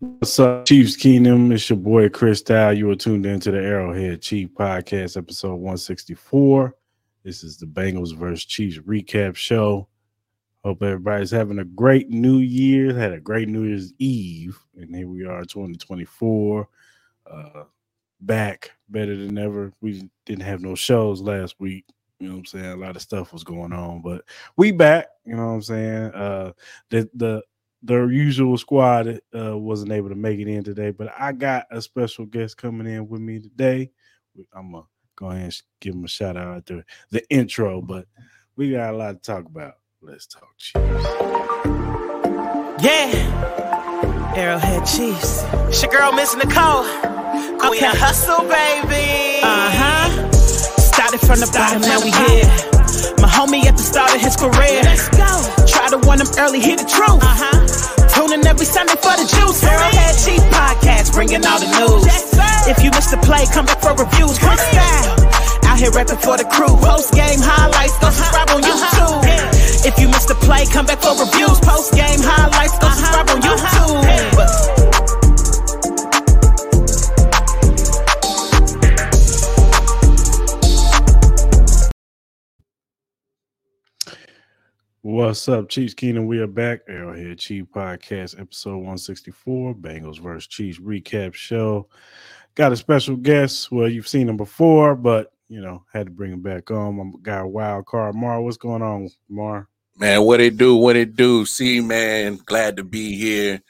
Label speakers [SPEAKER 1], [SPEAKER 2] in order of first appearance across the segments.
[SPEAKER 1] What's up, Chiefs Kingdom? It's your boy Cris Dow. You are tuned into the Arrowhead Chief Podcast, episode 164. This is the Bengals versus Chiefs recap show. Hope everybody's having a great New Year. Had a great New Year's Eve, and here we are, 2024. Uh, back better than ever. We didn't have no shows last week. You know what I'm saying? A lot of stuff was going on, but we back. You know what I'm saying? Uh, the the the usual squad uh, wasn't able to make it in today, but I got a special guest coming in with me today. I'm gonna go ahead and give him a shout out after the intro, but we got a lot to talk about. Let's talk Chiefs.
[SPEAKER 2] Yeah, Arrowhead Chiefs. It's your girl, Miss Nicole. Queen okay. Hustle, baby. Uh huh. Started from the bottom, now we here. My homie at the start of his career. Let's go. Try to win him early, hear the truth. Uh-huh. Tuning every Sunday for the juice. Arrowhead Chief Podcast, bringing all the news. If you missed the play, come back for reviews. Quick style. Out here rapping for the crew. Post game highlights, go subscribe on YouTube. If you missed the play, come back for reviews. Post game highlights, go subscribe on YouTube.
[SPEAKER 1] What's up, Chiefs Kingdom? We are back. Arrowhead Chief Podcast, episode 164, Bengals versus Chiefs recap show. Got a special guest. Well, you've seen him before, but you know, had to bring him back on. I'm got a wild card. Mar, what's going on, Mar?
[SPEAKER 3] Man, what it do? What it do? See, man, glad to be here.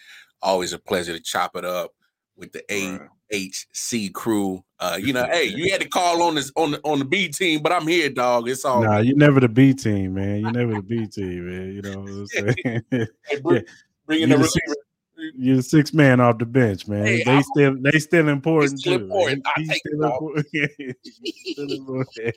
[SPEAKER 3] Always a pleasure to chop it up with the A HC crew. Uh, you know, hey, you had to call on this on the on the B team, but I'm here, dog. It's all.
[SPEAKER 1] Nah, you never the B team, man. You never the B team, man. You know what I'm saying? hey, bring, yeah. bringing the six, You're the six man off the bench, man. Hey, they I'm, still they still important still too. Important. He's still important. still important.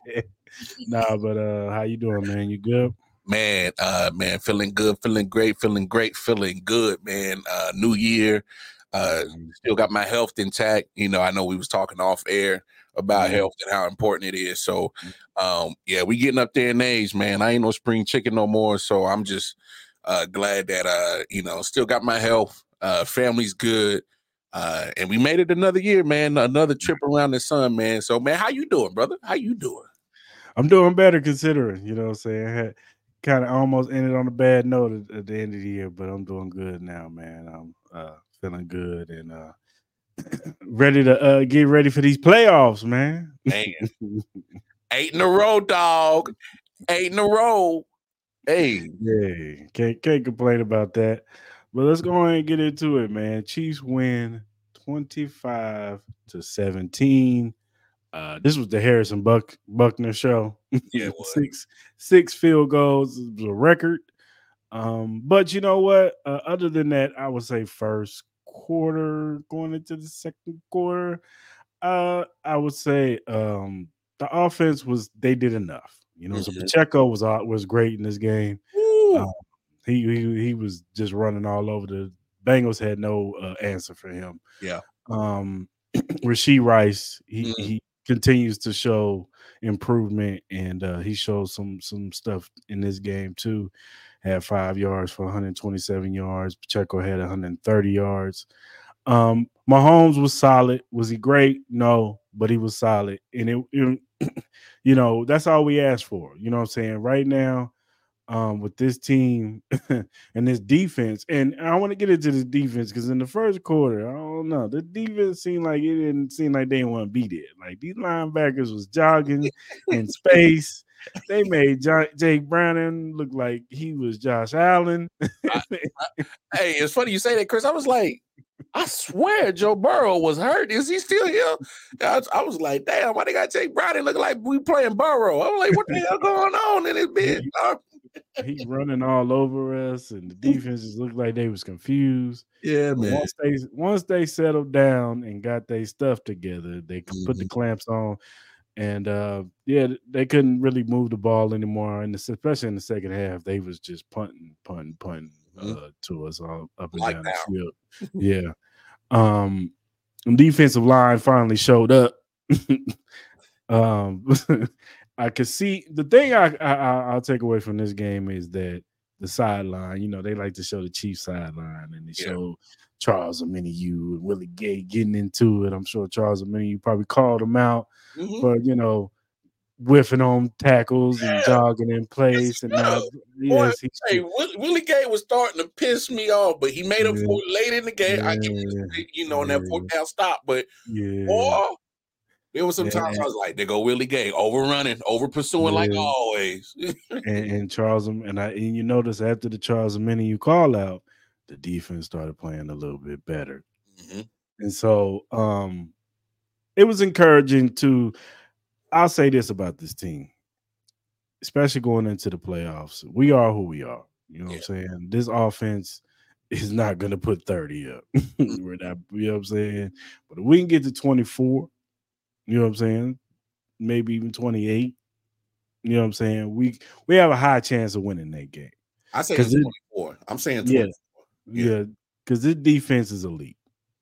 [SPEAKER 1] nah, but uh, how you doing, man? You good?
[SPEAKER 3] Man, uh, man, feeling good, feeling great, feeling great, feeling good, man. Uh, new year, uh, still got my health intact. You know, I know we was talking off air about mm-hmm. health and how important it is. So, mm. um, yeah, we getting up there in age, man. I ain't no spring chicken no more. So I'm just uh, glad that uh, you know, still got my health. Uh, family's good. Uh, and we made it another year, man. Another trip around the sun, man. So, man, how you doing, brother? How you doing?
[SPEAKER 1] I'm doing better considering. You know, what I'm saying I had kind of almost ended on a bad note at, at, the end of the year, but I'm doing good now, man. I'm uh, feeling good and uh ready to uh get ready for these playoffs, man.
[SPEAKER 3] Man. Eight in a row, dog. Eight in a row. Hey.
[SPEAKER 1] Yeah, can't can't complain about that. But let's go ahead and get into it, man. Chiefs win 25 to 17. Uh, this was the Harrison Buck Butker show.
[SPEAKER 3] Yeah,
[SPEAKER 1] six six field goals it was a record. Um, but you know what? Uh, other than that, I would say first quarter going into the second quarter, uh, I would say um, the offense was they did enough. You know, so Pacheco was uh, was great in this game. Um, he, he he was just running all over. The Bengals had no uh, answer for him.
[SPEAKER 3] Yeah.
[SPEAKER 1] Um, Rashee Rice, he mm-hmm. he continues to show improvement, and uh, he shows some some stuff in this game too had five yards for 127 yards. Pacheco had 130 yards. Um, Mahomes was solid. Was he great? No, but he was solid. And it, it you know, that's all we asked for. You know what I'm saying? Right now, um, with this team and this defense, and I want to get into this defense because in the first quarter, I don't know, the defense seemed like it didn't seem like they want to beat it. Like these linebackers was jogging in space they made John, Jake Browning look like he was Josh Allen. I, I,
[SPEAKER 3] hey, it's funny you say that, Cris. I was like, I swear Joe Burrow was hurt. Is he still here? I was, I was like, damn, why they got Jake Browning looking like we playing Burrow? I was like, what the hell going on in this bitch?
[SPEAKER 1] He's running all over us, and the defense just looked like they was confused.
[SPEAKER 3] Yeah, man.
[SPEAKER 1] Once they once they settled down and got their stuff together, they mm-hmm. put the mm-hmm. clamps on and uh, yeah, they couldn't really move the ball anymore, and especially in the second half, they was just punting, punting, punting mm-hmm. uh, to us all up and like down now. the field. yeah, um, defensive line finally showed up. um, I could see the thing I, I I'll take away from this game is that the sideline. You know, they like to show the Chiefs sideline, and they
[SPEAKER 3] Yeah.
[SPEAKER 1] show Charles Omenihu and Willie Gay getting into it. I'm sure Charles Omenihu probably called him out
[SPEAKER 3] Mhm.
[SPEAKER 1] for you know whiffing on tackles and jogging in place. And now,
[SPEAKER 3] Boy,
[SPEAKER 1] yes, he
[SPEAKER 3] Hey, Will- Willie Gay was starting to piss me off, but he made up
[SPEAKER 1] Yeah.
[SPEAKER 3] for it late in the game. I give
[SPEAKER 1] Yeah.
[SPEAKER 3] the- you know, in that
[SPEAKER 1] Yeah.
[SPEAKER 3] fourth down stop. But
[SPEAKER 1] yeah.
[SPEAKER 3] boy, there was some
[SPEAKER 1] Yeah.
[SPEAKER 3] times I was like, they go Willie Gay, overrunning, over pursuing like always.
[SPEAKER 1] and, and Charles and I and you notice after the Charles Omenihu call out, the defense started playing a little bit better.
[SPEAKER 3] Mhm.
[SPEAKER 1] And so um it was encouraging to I'll say this about this team, especially going into the playoffs. We are who we are. You know what I'm saying? This offense is not gonna put 30 up. We're not, you know what I'm saying? But if we can get to 24, you know what I'm saying? Maybe even 28. You know what I'm saying? We we have a high chance of winning that game.
[SPEAKER 3] I say
[SPEAKER 1] 'Cause
[SPEAKER 3] it's
[SPEAKER 1] it-
[SPEAKER 3] 24. I'm saying 24. Yeah.
[SPEAKER 1] Yeah, because this defense is elite.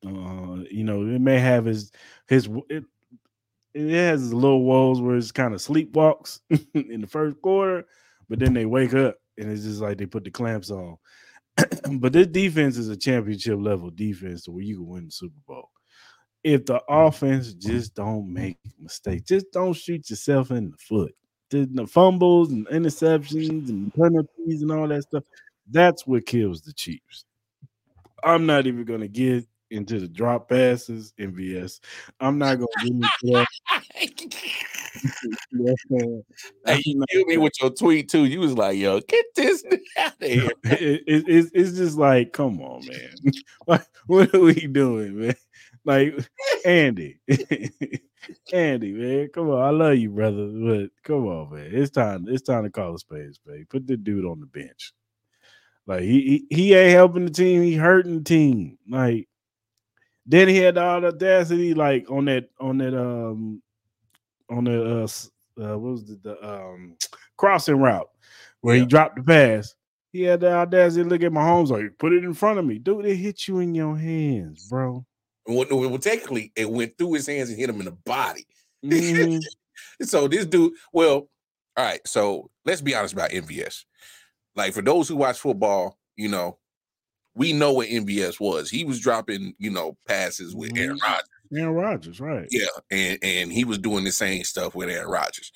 [SPEAKER 1] Uh, you know, it may have his his it, it has his little woes where it's kind of sleepwalks in the first quarter, but then they wake up and it's just like they put the clamps on. but this defense is a championship level defense where you can win the Super Bowl. If the offense just don't make mistakes, just don't shoot yourself in the foot. The, the fumbles and interceptions and penalties and all that stuff, that's what kills the Chiefs. I'm not even gonna get into the drop passes, MVS. I'm not gonna get into that. You know what I'm saying?
[SPEAKER 3] Hey, you killed me with your tweet too. You was like, "Yo, get this out of here."
[SPEAKER 1] it, it, it's, it's just like, come on, man. What, what are we doing, man? Like, Andy, Andy, man, come on. I love you, brother, but come on, man. It's time. It's time to call a spade a spade. Put the dude on the bench. Like he, he he ain't helping the team. He hurting the team. Like then he had all the audacity, like on that on that um on the uh, uh what was the, the um crossing route where he dropped the pass. He had the audacity to look at Mahomes like, put it in front of me. Dude, it hit you in your hands, bro.
[SPEAKER 3] Well, well, technically, it went through his hands and hit him in the body.
[SPEAKER 1] Mhm.
[SPEAKER 3] So this dude, well, all right. So let's be honest about MVS. Like for those who watch football, you know, we know what MVS was. He was dropping, you know, passes with Aaron
[SPEAKER 1] Mhm.
[SPEAKER 3] Rodgers.
[SPEAKER 1] Aaron Rodgers, right.
[SPEAKER 3] Yeah, and and he was doing the same stuff with Aaron Rodgers.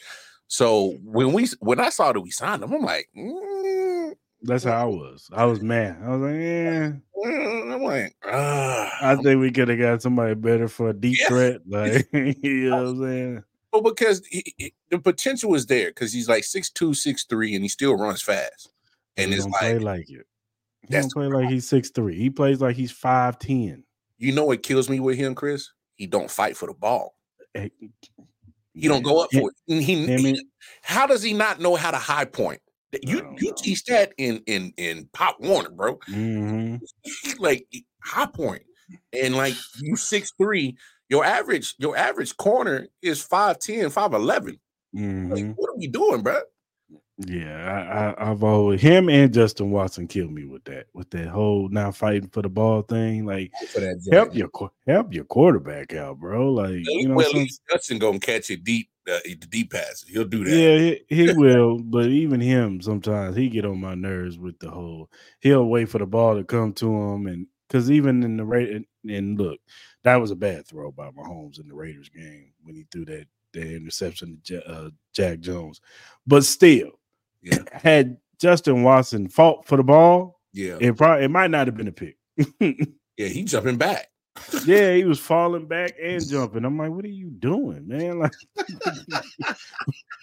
[SPEAKER 3] So when we when I saw that we signed him, I'm like, mm,
[SPEAKER 1] That's how I was. I was mad. I was like, yeah.
[SPEAKER 3] I'm like, ah.
[SPEAKER 1] I think we could have got somebody better for a deep threat. Like, you know what I'm saying?
[SPEAKER 3] well, because he, he- the potential is there because he's like six two, six three, and he still runs fast. And
[SPEAKER 1] he
[SPEAKER 3] it's
[SPEAKER 1] don't
[SPEAKER 3] like,
[SPEAKER 1] play like it. He
[SPEAKER 3] That's
[SPEAKER 1] don't play like he's six three. He plays like he's five ten.
[SPEAKER 3] you know what kills me with him, Cris? He don't fight for the ball. He don't go up for it. He,
[SPEAKER 1] I
[SPEAKER 3] how does he not know how to high point? You you
[SPEAKER 1] know.
[SPEAKER 3] teach that in in in Pop Warner, bro.
[SPEAKER 1] mhm.
[SPEAKER 3] like high point, and like you six three. Your average your average corner is 5'10, 5'11. Like,
[SPEAKER 1] Mhm.
[SPEAKER 3] what are we doing, bro?
[SPEAKER 1] Yeah, I, I've always him and Justin Watson killed me with that, with that whole not fighting for the ball thing. Like, help your help your quarterback out, bro. Like, you know,
[SPEAKER 3] well, at
[SPEAKER 1] some-
[SPEAKER 3] least Justin gonna catch it deep, uh, the deep passes. He'll do that.
[SPEAKER 1] yeah, he, he will. But even him, sometimes he get on my nerves with the whole. He'll wait for the ball to come to him, and because even in the rate and, look, that was a bad throw by Mahomes in the Raiders game when he threw that that interception to uh, Jack Jones. But still,
[SPEAKER 3] Yeah.
[SPEAKER 1] had Justin Watson fought for the ball,
[SPEAKER 3] Yeah,
[SPEAKER 1] it probably it might not have been a pick.
[SPEAKER 3] yeah, he jumping back.
[SPEAKER 1] yeah, he was falling back and jumping. I'm like, what are you doing, man? Like,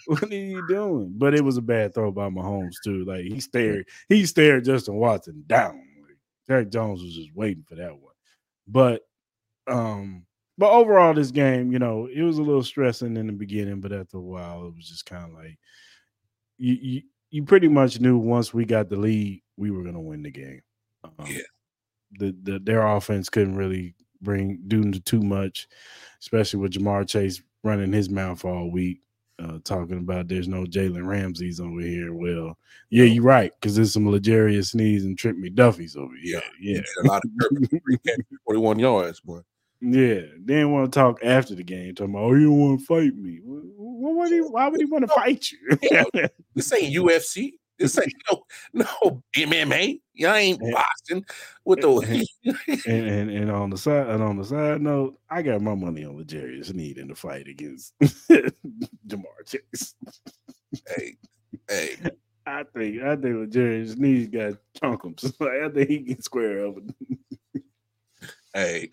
[SPEAKER 1] what are you doing? But it was a bad throw by Mahomes too. Like he stared, he stared Justin Watson down. Like, Derek Jones was just waiting for that one. But um, but overall, this game, you know, it was a little stressing in the beginning, but after a while, it was just kind of like you, you you pretty much knew once we got the lead, we were gonna win the game. Um,
[SPEAKER 3] Yeah.
[SPEAKER 1] the, the their offense couldn't really bring do too much, especially with Ja'Marr Chase running his mouth all week, uh, talking about there's no Jalen Ramsey's over here. Well, yeah, you're right, because there's some L'Jarius Sneeds and Trent McDuffie's over here.
[SPEAKER 3] He
[SPEAKER 1] Yeah,
[SPEAKER 3] a lot of three 41 yards, boy.
[SPEAKER 1] Yeah. They didn't want to talk after the game, talking about, oh, you want to fight me. Well, what would he, why would he want to fight you?
[SPEAKER 3] This ain't UFC. This ain't no no MMA. Y'all ain't boxing with
[SPEAKER 1] the and, and, and on the side and on the side note, I got my money on L'Jarius Sneed in the fight against Ja'Marr Chase.
[SPEAKER 3] hey, hey.
[SPEAKER 1] I think I think L'Jarius Sneed got chunkums. Like, I think he can square up.
[SPEAKER 3] hey,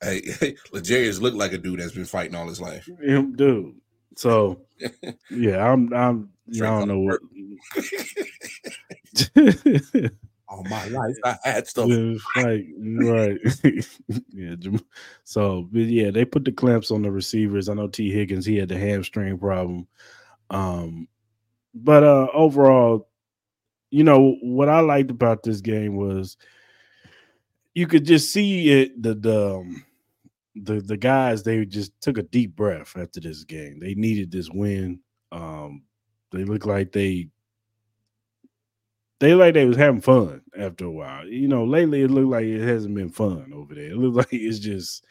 [SPEAKER 3] hey, hey, L'Jarius looked like a dude that's been fighting all his life.
[SPEAKER 1] Him, dude. So yeah, I'm I'm I don't know what
[SPEAKER 3] all my life I had stuff.
[SPEAKER 1] Like right. yeah. So but yeah, they put the clamps on the receivers. I know Tee Higgins, he had the hamstring problem. Um but uh overall, you know, what I liked about this game was you could just see it the the um, the the guys they just took a deep breath after this game. They needed this win. Um, they look like they they like they was having fun after a while. You know, lately it looked like it hasn't been fun over there. It looked like it's just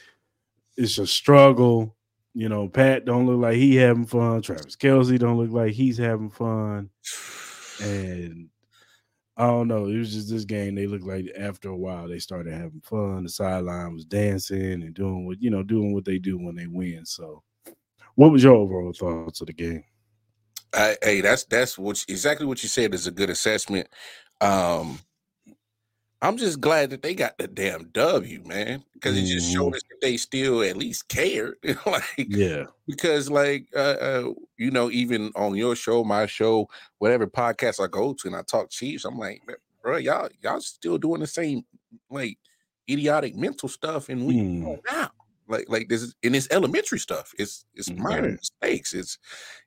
[SPEAKER 1] it's a struggle. You know, Pat don't look like he having fun. Travis Kelce don't look like he's having fun. And I don't know. It was just this game. They looked like after a while they started having fun. The sideline was dancing and doing what you know, doing what they do when they win. So, what was your overall thoughts of the game?
[SPEAKER 3] I, hey, that's that's what exactly what you said is a good assessment. Um, I'm just glad that they got the damn W, man, because it just showed mm-hmm. us that they still at least cared. like,
[SPEAKER 1] yeah,
[SPEAKER 3] because like, uh, uh, you know, even on your show, my show, whatever podcast I go to, and I talk Chiefs, I'm like, bro, y'all, y'all still doing the same like idiotic mental stuff, and we mm. now. Like, like this is and it's elementary stuff. It's it's minor mistakes. It's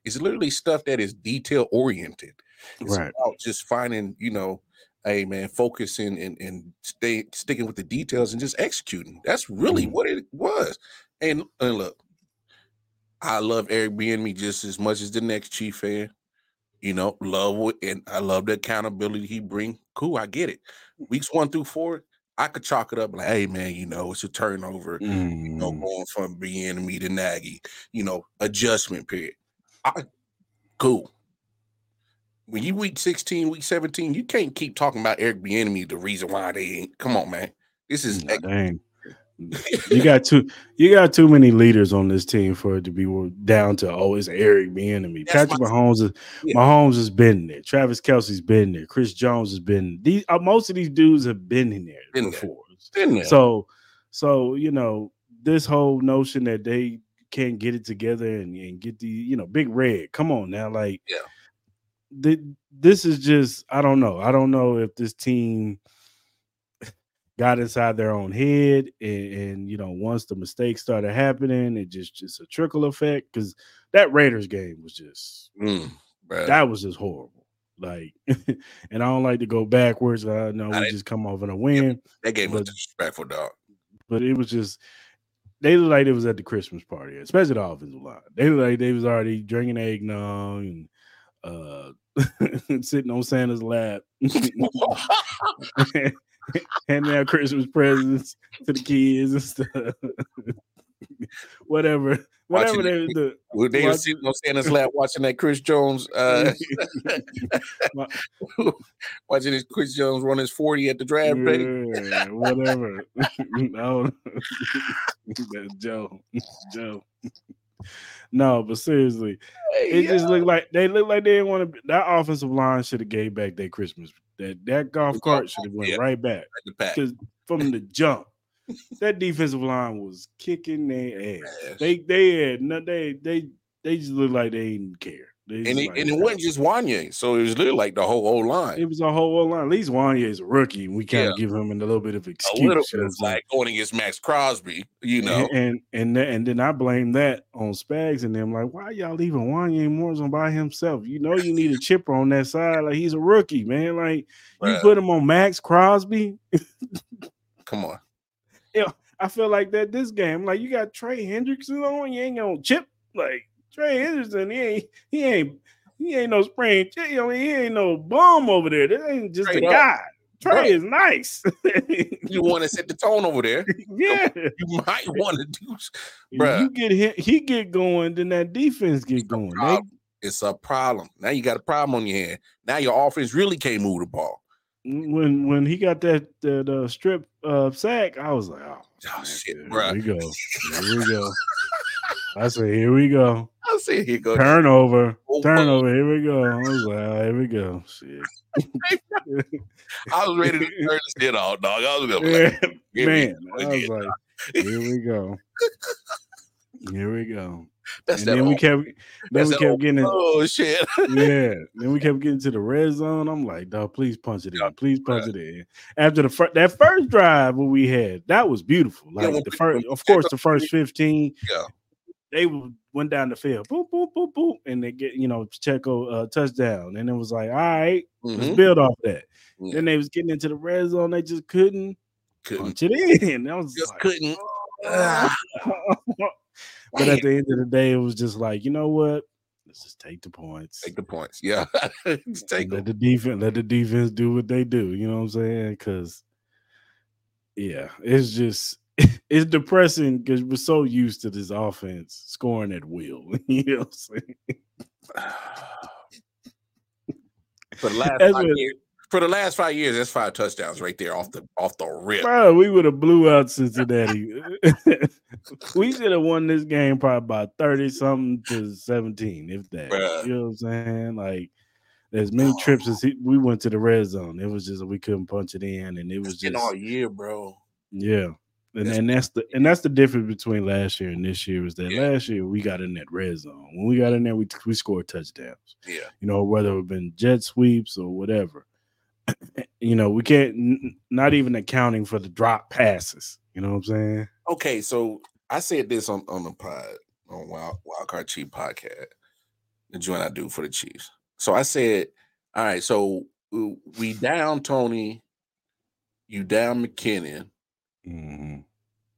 [SPEAKER 3] it's literally stuff that is detail oriented. It's right. about just finding, you know, hey man, focusing and and stay sticking with the details and just executing. That's really mm-hmm. what it was. And, and look, I love Eric Bieniemy just as much as the next Chief fan. You know, love and I love the accountability he bring. Cool, I get it. Weeks one through four, I could chalk it up like, hey man, you know, it's a turnover. Mm. You know, mm. going from Bieniemy to Nagy. You know, adjustment period. I cool when you week 16, week 17, you can't keep talking about Eric Bieniemy the reason why they ain't. Come on, man. This is
[SPEAKER 1] dang. you got too you got too many leaders on this team for it to be down to oh it's Eric Bieniemy. Patrick Mahomes is yeah. Mahomes has been there. Travis Kelce's been there. Chris Jones has been these uh, most of these dudes have been in there been before. There. Been there. So so you know this whole notion that they can't get it together and, and get the you know big red. Come on now, like
[SPEAKER 3] yeah
[SPEAKER 1] this is just I don't know. I don't know if this team got inside their own head and, and, you know once the mistakes started happening it just just a trickle effect because that raiders game was just mm, that was just horrible. Like and i don't like to go backwards. I know we just come off in a win
[SPEAKER 3] that game was disrespectful dog.
[SPEAKER 1] but it was just they looked like it was at the christmas party especially the offensive line. They looked like they was already drinking eggnog and uh sitting on Santa's lap, handing out Christmas presents to the kids and stuff. whatever, whatever watching
[SPEAKER 3] they the well, they watch, sitting on Santa's lap watching that Chris Jones, uh, watching this Chris Jones run his forty at the draft
[SPEAKER 1] yeah, whatever. no, Joe, Joe. No, but seriously, it just looked like they looked like they didn't want to. That offensive line should have gave back their Christmas. That that golf cart should have went yeah. right back because from the jump, that defensive line was kicking their ass. They they had no, they they they just looked like they didn't care
[SPEAKER 3] and, it, and it wasn't just Wanya, so it was literally like the whole old line.
[SPEAKER 1] It was a whole old line. At least Wanya is a rookie. We kind yeah. give him a little bit of excuse. A little bit
[SPEAKER 3] of like going against Maxx Crosby, you know.
[SPEAKER 1] And and and, and then I blame that on Spags and them. Like, why y'all leaving Wanya Morrison by himself? You know, you need a chipper on that side. Like he's a rookie, man. Like you put him on Maxx Crosby.
[SPEAKER 3] Come on.
[SPEAKER 1] Yeah, I feel like that this game. Like you got Trey Hendrickson on, you ain't gonna chip like Trey Henderson, he ain't he ain't he ain't no spring. You know, he ain't no bum over there. This ain't just Straight a up. guy. Trey right. is nice.
[SPEAKER 3] you want to set the tone over there?
[SPEAKER 1] Yeah,
[SPEAKER 3] you might want to do.
[SPEAKER 1] Bruh. You get hit, he get going, then that defense get going. They,
[SPEAKER 3] It's a problem. Now you got a problem on your hand. Now your offense really can't move the ball.
[SPEAKER 1] When when he got that that uh, strip uh, sack, I was like, oh,
[SPEAKER 3] Oh, shit,
[SPEAKER 1] here
[SPEAKER 3] bruh.
[SPEAKER 1] we go, here we go. I said, here we go,
[SPEAKER 3] I see here go.
[SPEAKER 1] turnover,
[SPEAKER 3] oh, oh,
[SPEAKER 1] turnover. Here we go. I was like, oh, here we go. Shit,
[SPEAKER 3] I was ready to turn this shit off, dog. I was gonna be like, here we
[SPEAKER 1] man.
[SPEAKER 3] go
[SPEAKER 1] I was like, here we go, here we go.
[SPEAKER 3] that's
[SPEAKER 1] and then we
[SPEAKER 3] old-
[SPEAKER 1] kept, then we kept
[SPEAKER 3] old-
[SPEAKER 1] getting,
[SPEAKER 3] Oh shit!
[SPEAKER 1] yeah. Then we kept getting to the red zone. I'm like, dog, please punch it
[SPEAKER 3] Yeah,
[SPEAKER 1] in. Please punch it in. After the fir- that first drive what we had, that was beautiful.
[SPEAKER 3] Yeah,
[SPEAKER 1] Like
[SPEAKER 3] when
[SPEAKER 1] the first, of course, the first 15,
[SPEAKER 3] Yeah.
[SPEAKER 1] They went down the field, boop, boop, boop, boop, and they get, you know, Checo uh, touchdown. And it was like, all right, let's
[SPEAKER 3] Mhm.
[SPEAKER 1] build off that.
[SPEAKER 3] Yeah.
[SPEAKER 1] Then they was getting into the red zone, they just couldn't
[SPEAKER 3] Couldn't,
[SPEAKER 1] punch it in. I was
[SPEAKER 3] just
[SPEAKER 1] like,
[SPEAKER 3] couldn't.
[SPEAKER 1] "Ah." but at the end of the day, it was just like, you know what? Let's just take the points.
[SPEAKER 3] take the points. Yeah, take
[SPEAKER 1] let
[SPEAKER 3] them.
[SPEAKER 1] the defense let the defense do what they do. You know what I'm saying? Because yeah, it's just it's depressing because we're so used to this offense scoring at will. you know what I'm saying?
[SPEAKER 3] for the last
[SPEAKER 1] That's
[SPEAKER 3] five
[SPEAKER 1] what-
[SPEAKER 3] years. For the last five years, that's five touchdowns right there off the off the rip.
[SPEAKER 1] Bro, we would have blew out Cincinnati. we should have won this game probably by 30 something to 17, if that.
[SPEAKER 3] Bruh.
[SPEAKER 1] You know what I'm saying? Like as many oh. trips as he, we went to the red zone. It was just we couldn't punch it in, and it was
[SPEAKER 3] It's been
[SPEAKER 1] just
[SPEAKER 3] all year, bro.
[SPEAKER 1] Yeah. And,
[SPEAKER 3] That's-
[SPEAKER 1] and that's the and that's the difference between last year and this year is that
[SPEAKER 3] Yeah.
[SPEAKER 1] last year we got in that red zone. When we got in there, we we scored touchdowns.
[SPEAKER 3] Yeah,
[SPEAKER 1] You know, whether it been jet sweeps or whatever. you know, we can't n- not even accounting for the drop passes. You know what I'm saying?
[SPEAKER 3] Okay, so I said this on on the pod on Wild Wildcard Chief podcast, the joint I do for the Chiefs. So I said, all right, so uh, we down Tony, you down McKinnon,
[SPEAKER 1] Mhm.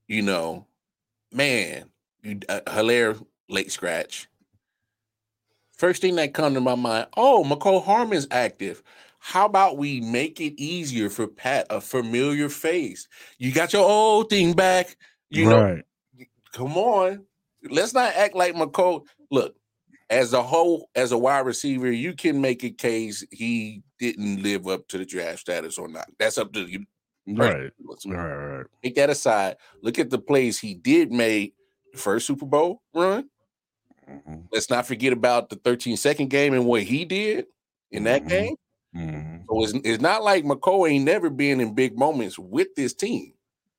[SPEAKER 3] you know, man, you uh, Hilaire late scratch. First thing that come to my mind, oh, Mecole Hardman's active. How about we make it easier for Pat, a familiar face? You got your old thing back. You know, come on. Let's not act like Mecole. Look, as a whole, as a wide receiver, you can make a case he didn't live up to the draft status or not. That's up to you.
[SPEAKER 1] Right.
[SPEAKER 3] Let's
[SPEAKER 1] Right. Right.
[SPEAKER 3] Take that aside. Look at the plays he did make the first Super Bowl run.
[SPEAKER 1] Mhm.
[SPEAKER 3] Let's not forget about the 13 second game and what he did in that
[SPEAKER 1] Mhm.
[SPEAKER 3] game.
[SPEAKER 1] Mhm.
[SPEAKER 3] So it's, it's not like McCoy ain't never been in big moments with this team.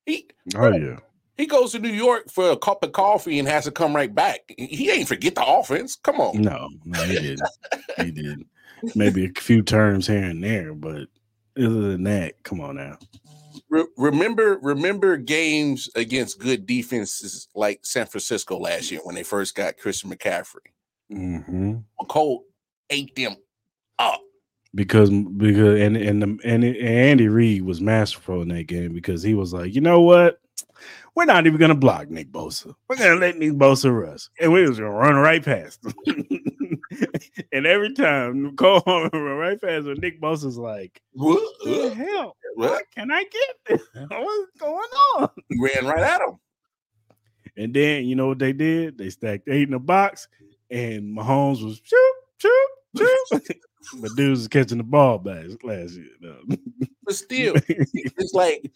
[SPEAKER 3] He
[SPEAKER 1] Oh yeah.
[SPEAKER 3] he goes to New York for a cup of coffee and has to come right back. He- ain't forget the offense. Come on.
[SPEAKER 1] No, no, he didn't. he didn't. Maybe a few terms here and there, but other than that, come on now.
[SPEAKER 3] Re- remember, remember games against good defenses like San Francisco last year when they first got Christian McCaffrey.
[SPEAKER 1] hmm
[SPEAKER 3] Mecole ate them up.
[SPEAKER 1] Because because and and the, and, and Andy Reid was masterful in that game because he was like, you know what, we're not even gonna block Nick Bosa. We're gonna let Nick Bosa rush, and we was gonna run right past him. and every time Hardman run right past him, Nick Bosa's like,
[SPEAKER 3] What?
[SPEAKER 1] the hell?
[SPEAKER 3] What?
[SPEAKER 1] Can I get? This? What's going on?
[SPEAKER 3] Ran right at him.
[SPEAKER 1] And then you know what they did? They stacked eight in the box, and Mahomes was shoot, shoot, shoot. but dudes was catching the ball back last year. though.
[SPEAKER 3] But still, it's like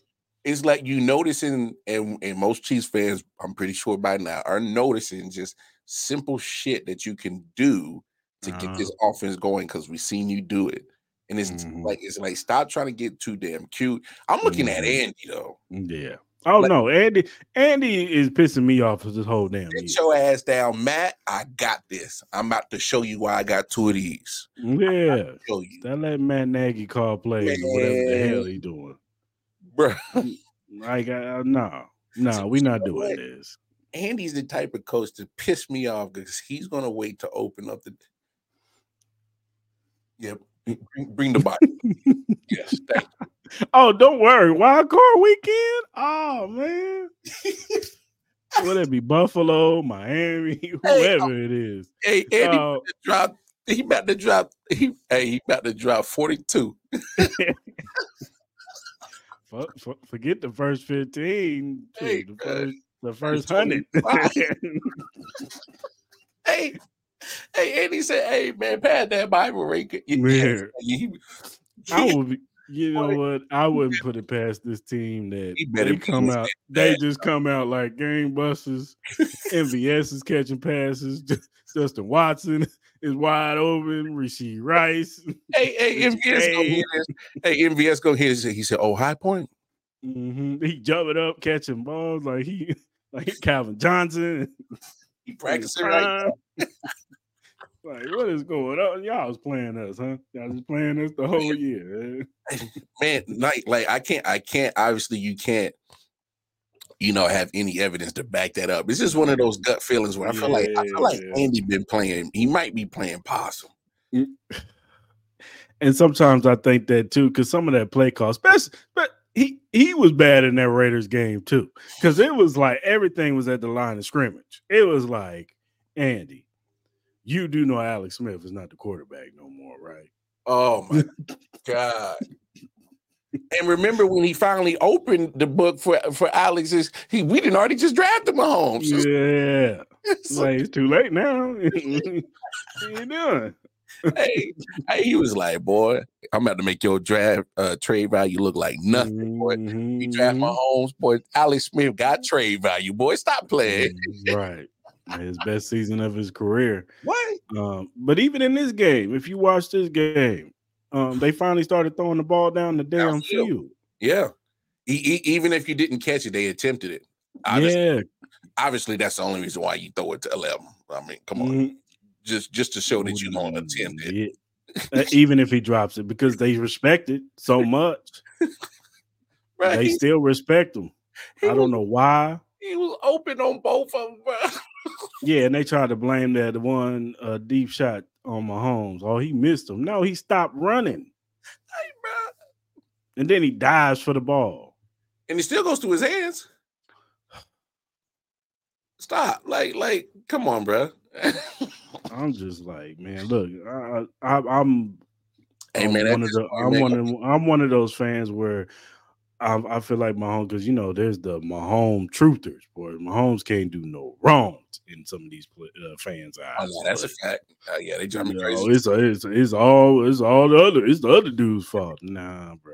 [SPEAKER 3] it's like you noticing, and, and most Chiefs fans, I'm pretty sure by now, are noticing just simple shit that you can do to
[SPEAKER 1] Uh-huh.
[SPEAKER 3] get this offense going because we've seen you do it. And it's
[SPEAKER 1] Mhm.
[SPEAKER 3] like it's like stop trying to get too damn cute. I'm looking at
[SPEAKER 1] Mhm.
[SPEAKER 3] Andy though.
[SPEAKER 1] yeah. Oh
[SPEAKER 3] Like-
[SPEAKER 1] no, Andy. Andy is pissing me off for this whole damn
[SPEAKER 3] Get
[SPEAKER 1] year.
[SPEAKER 3] your ass down, Matt. I got this. I'm about to show you why I got two of these.
[SPEAKER 1] Yeah.
[SPEAKER 3] Show you,
[SPEAKER 1] That let Matt Nagy call plays or whatever the hell
[SPEAKER 3] Man.
[SPEAKER 1] he doing.
[SPEAKER 3] bro.
[SPEAKER 1] Like, uh, no, no, we not doing this.
[SPEAKER 3] Andy's the type of coach to piss me off because he's gonna wait to open up the. Yep, bring, bring the body. yes, thank
[SPEAKER 1] Oh, don't worry. Wild card weekend. Oh man. Would it be Buffalo, Miami, uh, whoever it is?
[SPEAKER 3] Hey, Andy
[SPEAKER 1] Oh,
[SPEAKER 3] drop. He about to drop. He hey, he about to drop forty two.
[SPEAKER 1] for, for, forget the first fifteen.
[SPEAKER 3] Hey,
[SPEAKER 1] the first, the first hundred.
[SPEAKER 3] Hey, Hey, and he said, "Hey man, pad that Bible right."
[SPEAKER 1] Man. I would be, you know what? I wouldn't put it past this team that
[SPEAKER 3] He better
[SPEAKER 1] they come out. They just come out like game busters. MVS is catching passes. Justin Watson is wide open. Rashee Rice.
[SPEAKER 3] Hey, hey, MVS go hit Hey, MVS go hit He said, "Oh, high point."
[SPEAKER 1] Mhm. He jumping up, catching balls like he like Calvin Johnson.
[SPEAKER 3] He practicing right now.
[SPEAKER 1] Like, what is going on? Y'all was playing us, huh? Y'all was playing us the whole year. man.
[SPEAKER 3] man like like i can't i can't obviously you can't you know have any evidence to back that up it's just one of those gut feelings where i feel like i feel like
[SPEAKER 1] Yeah.
[SPEAKER 3] andy been playing he might be playing possum
[SPEAKER 1] And sometimes I think that too, because some of that play call, especially, but he he was bad in that Raiders game too, because it was like everything was at the line of scrimmage. It was like Andy, you do know Alex Smith is not the quarterback no more, right?
[SPEAKER 3] oh my god and remember when he finally opened the book for for alex's he we didn't already just drafted mahomes
[SPEAKER 1] Yeah,
[SPEAKER 3] So,
[SPEAKER 1] like it's too late now. what you doing?
[SPEAKER 3] Hey, hey, he was like, boy, I'm about to make your draft uh, trade value look like nothing. Boy, you draft
[SPEAKER 1] my
[SPEAKER 3] Mahomes, boy. Alex Smith got trade value, boy. Stop playing.
[SPEAKER 1] right. His best season of his career.
[SPEAKER 3] What?
[SPEAKER 1] Um, but even in this game, if you watch this game, um, they finally started throwing the ball down the damn
[SPEAKER 3] Downfield.
[SPEAKER 1] field.
[SPEAKER 3] Yeah. E- e- even if you didn't catch it, they attempted it. Obviously,
[SPEAKER 1] yeah,
[SPEAKER 3] obviously, that's the only reason why you throw it to eleven. I mean, come on,
[SPEAKER 1] Mhm.
[SPEAKER 3] Just just to show that you don't attempt it.
[SPEAKER 1] Uh, even if he drops it, because they respect it so much,
[SPEAKER 3] Right?
[SPEAKER 1] they still respect him.
[SPEAKER 3] he
[SPEAKER 1] I don't
[SPEAKER 3] was,
[SPEAKER 1] know why.
[SPEAKER 3] He was open on both of them, bro.
[SPEAKER 1] Yeah, and they tried to blame that the one uh, deep shot on Mahomes. Oh, he missed him. No, he stopped running,
[SPEAKER 3] Hey, bro.
[SPEAKER 1] and then he dives for the ball.
[SPEAKER 3] And he still goes to his hands. Stop. Like, like, come on, bro.
[SPEAKER 1] I'm just like, man, look, I, I, I'm
[SPEAKER 3] Hey
[SPEAKER 1] I'm
[SPEAKER 3] man,
[SPEAKER 1] one of the, I'm
[SPEAKER 3] man,
[SPEAKER 1] one of I'm one of those fans where I, I feel like Mahomes because you know there's the Mahomes truthers, boy. Mahomes can't do no wrongs in some of these uh, fans'
[SPEAKER 3] Oh,
[SPEAKER 1] eyes.
[SPEAKER 3] no, that's a fact. Uh, yeah, they drive me crazy.
[SPEAKER 1] know, it's, it's it's all it's all the other it's the other dude's fault. Nah, bro.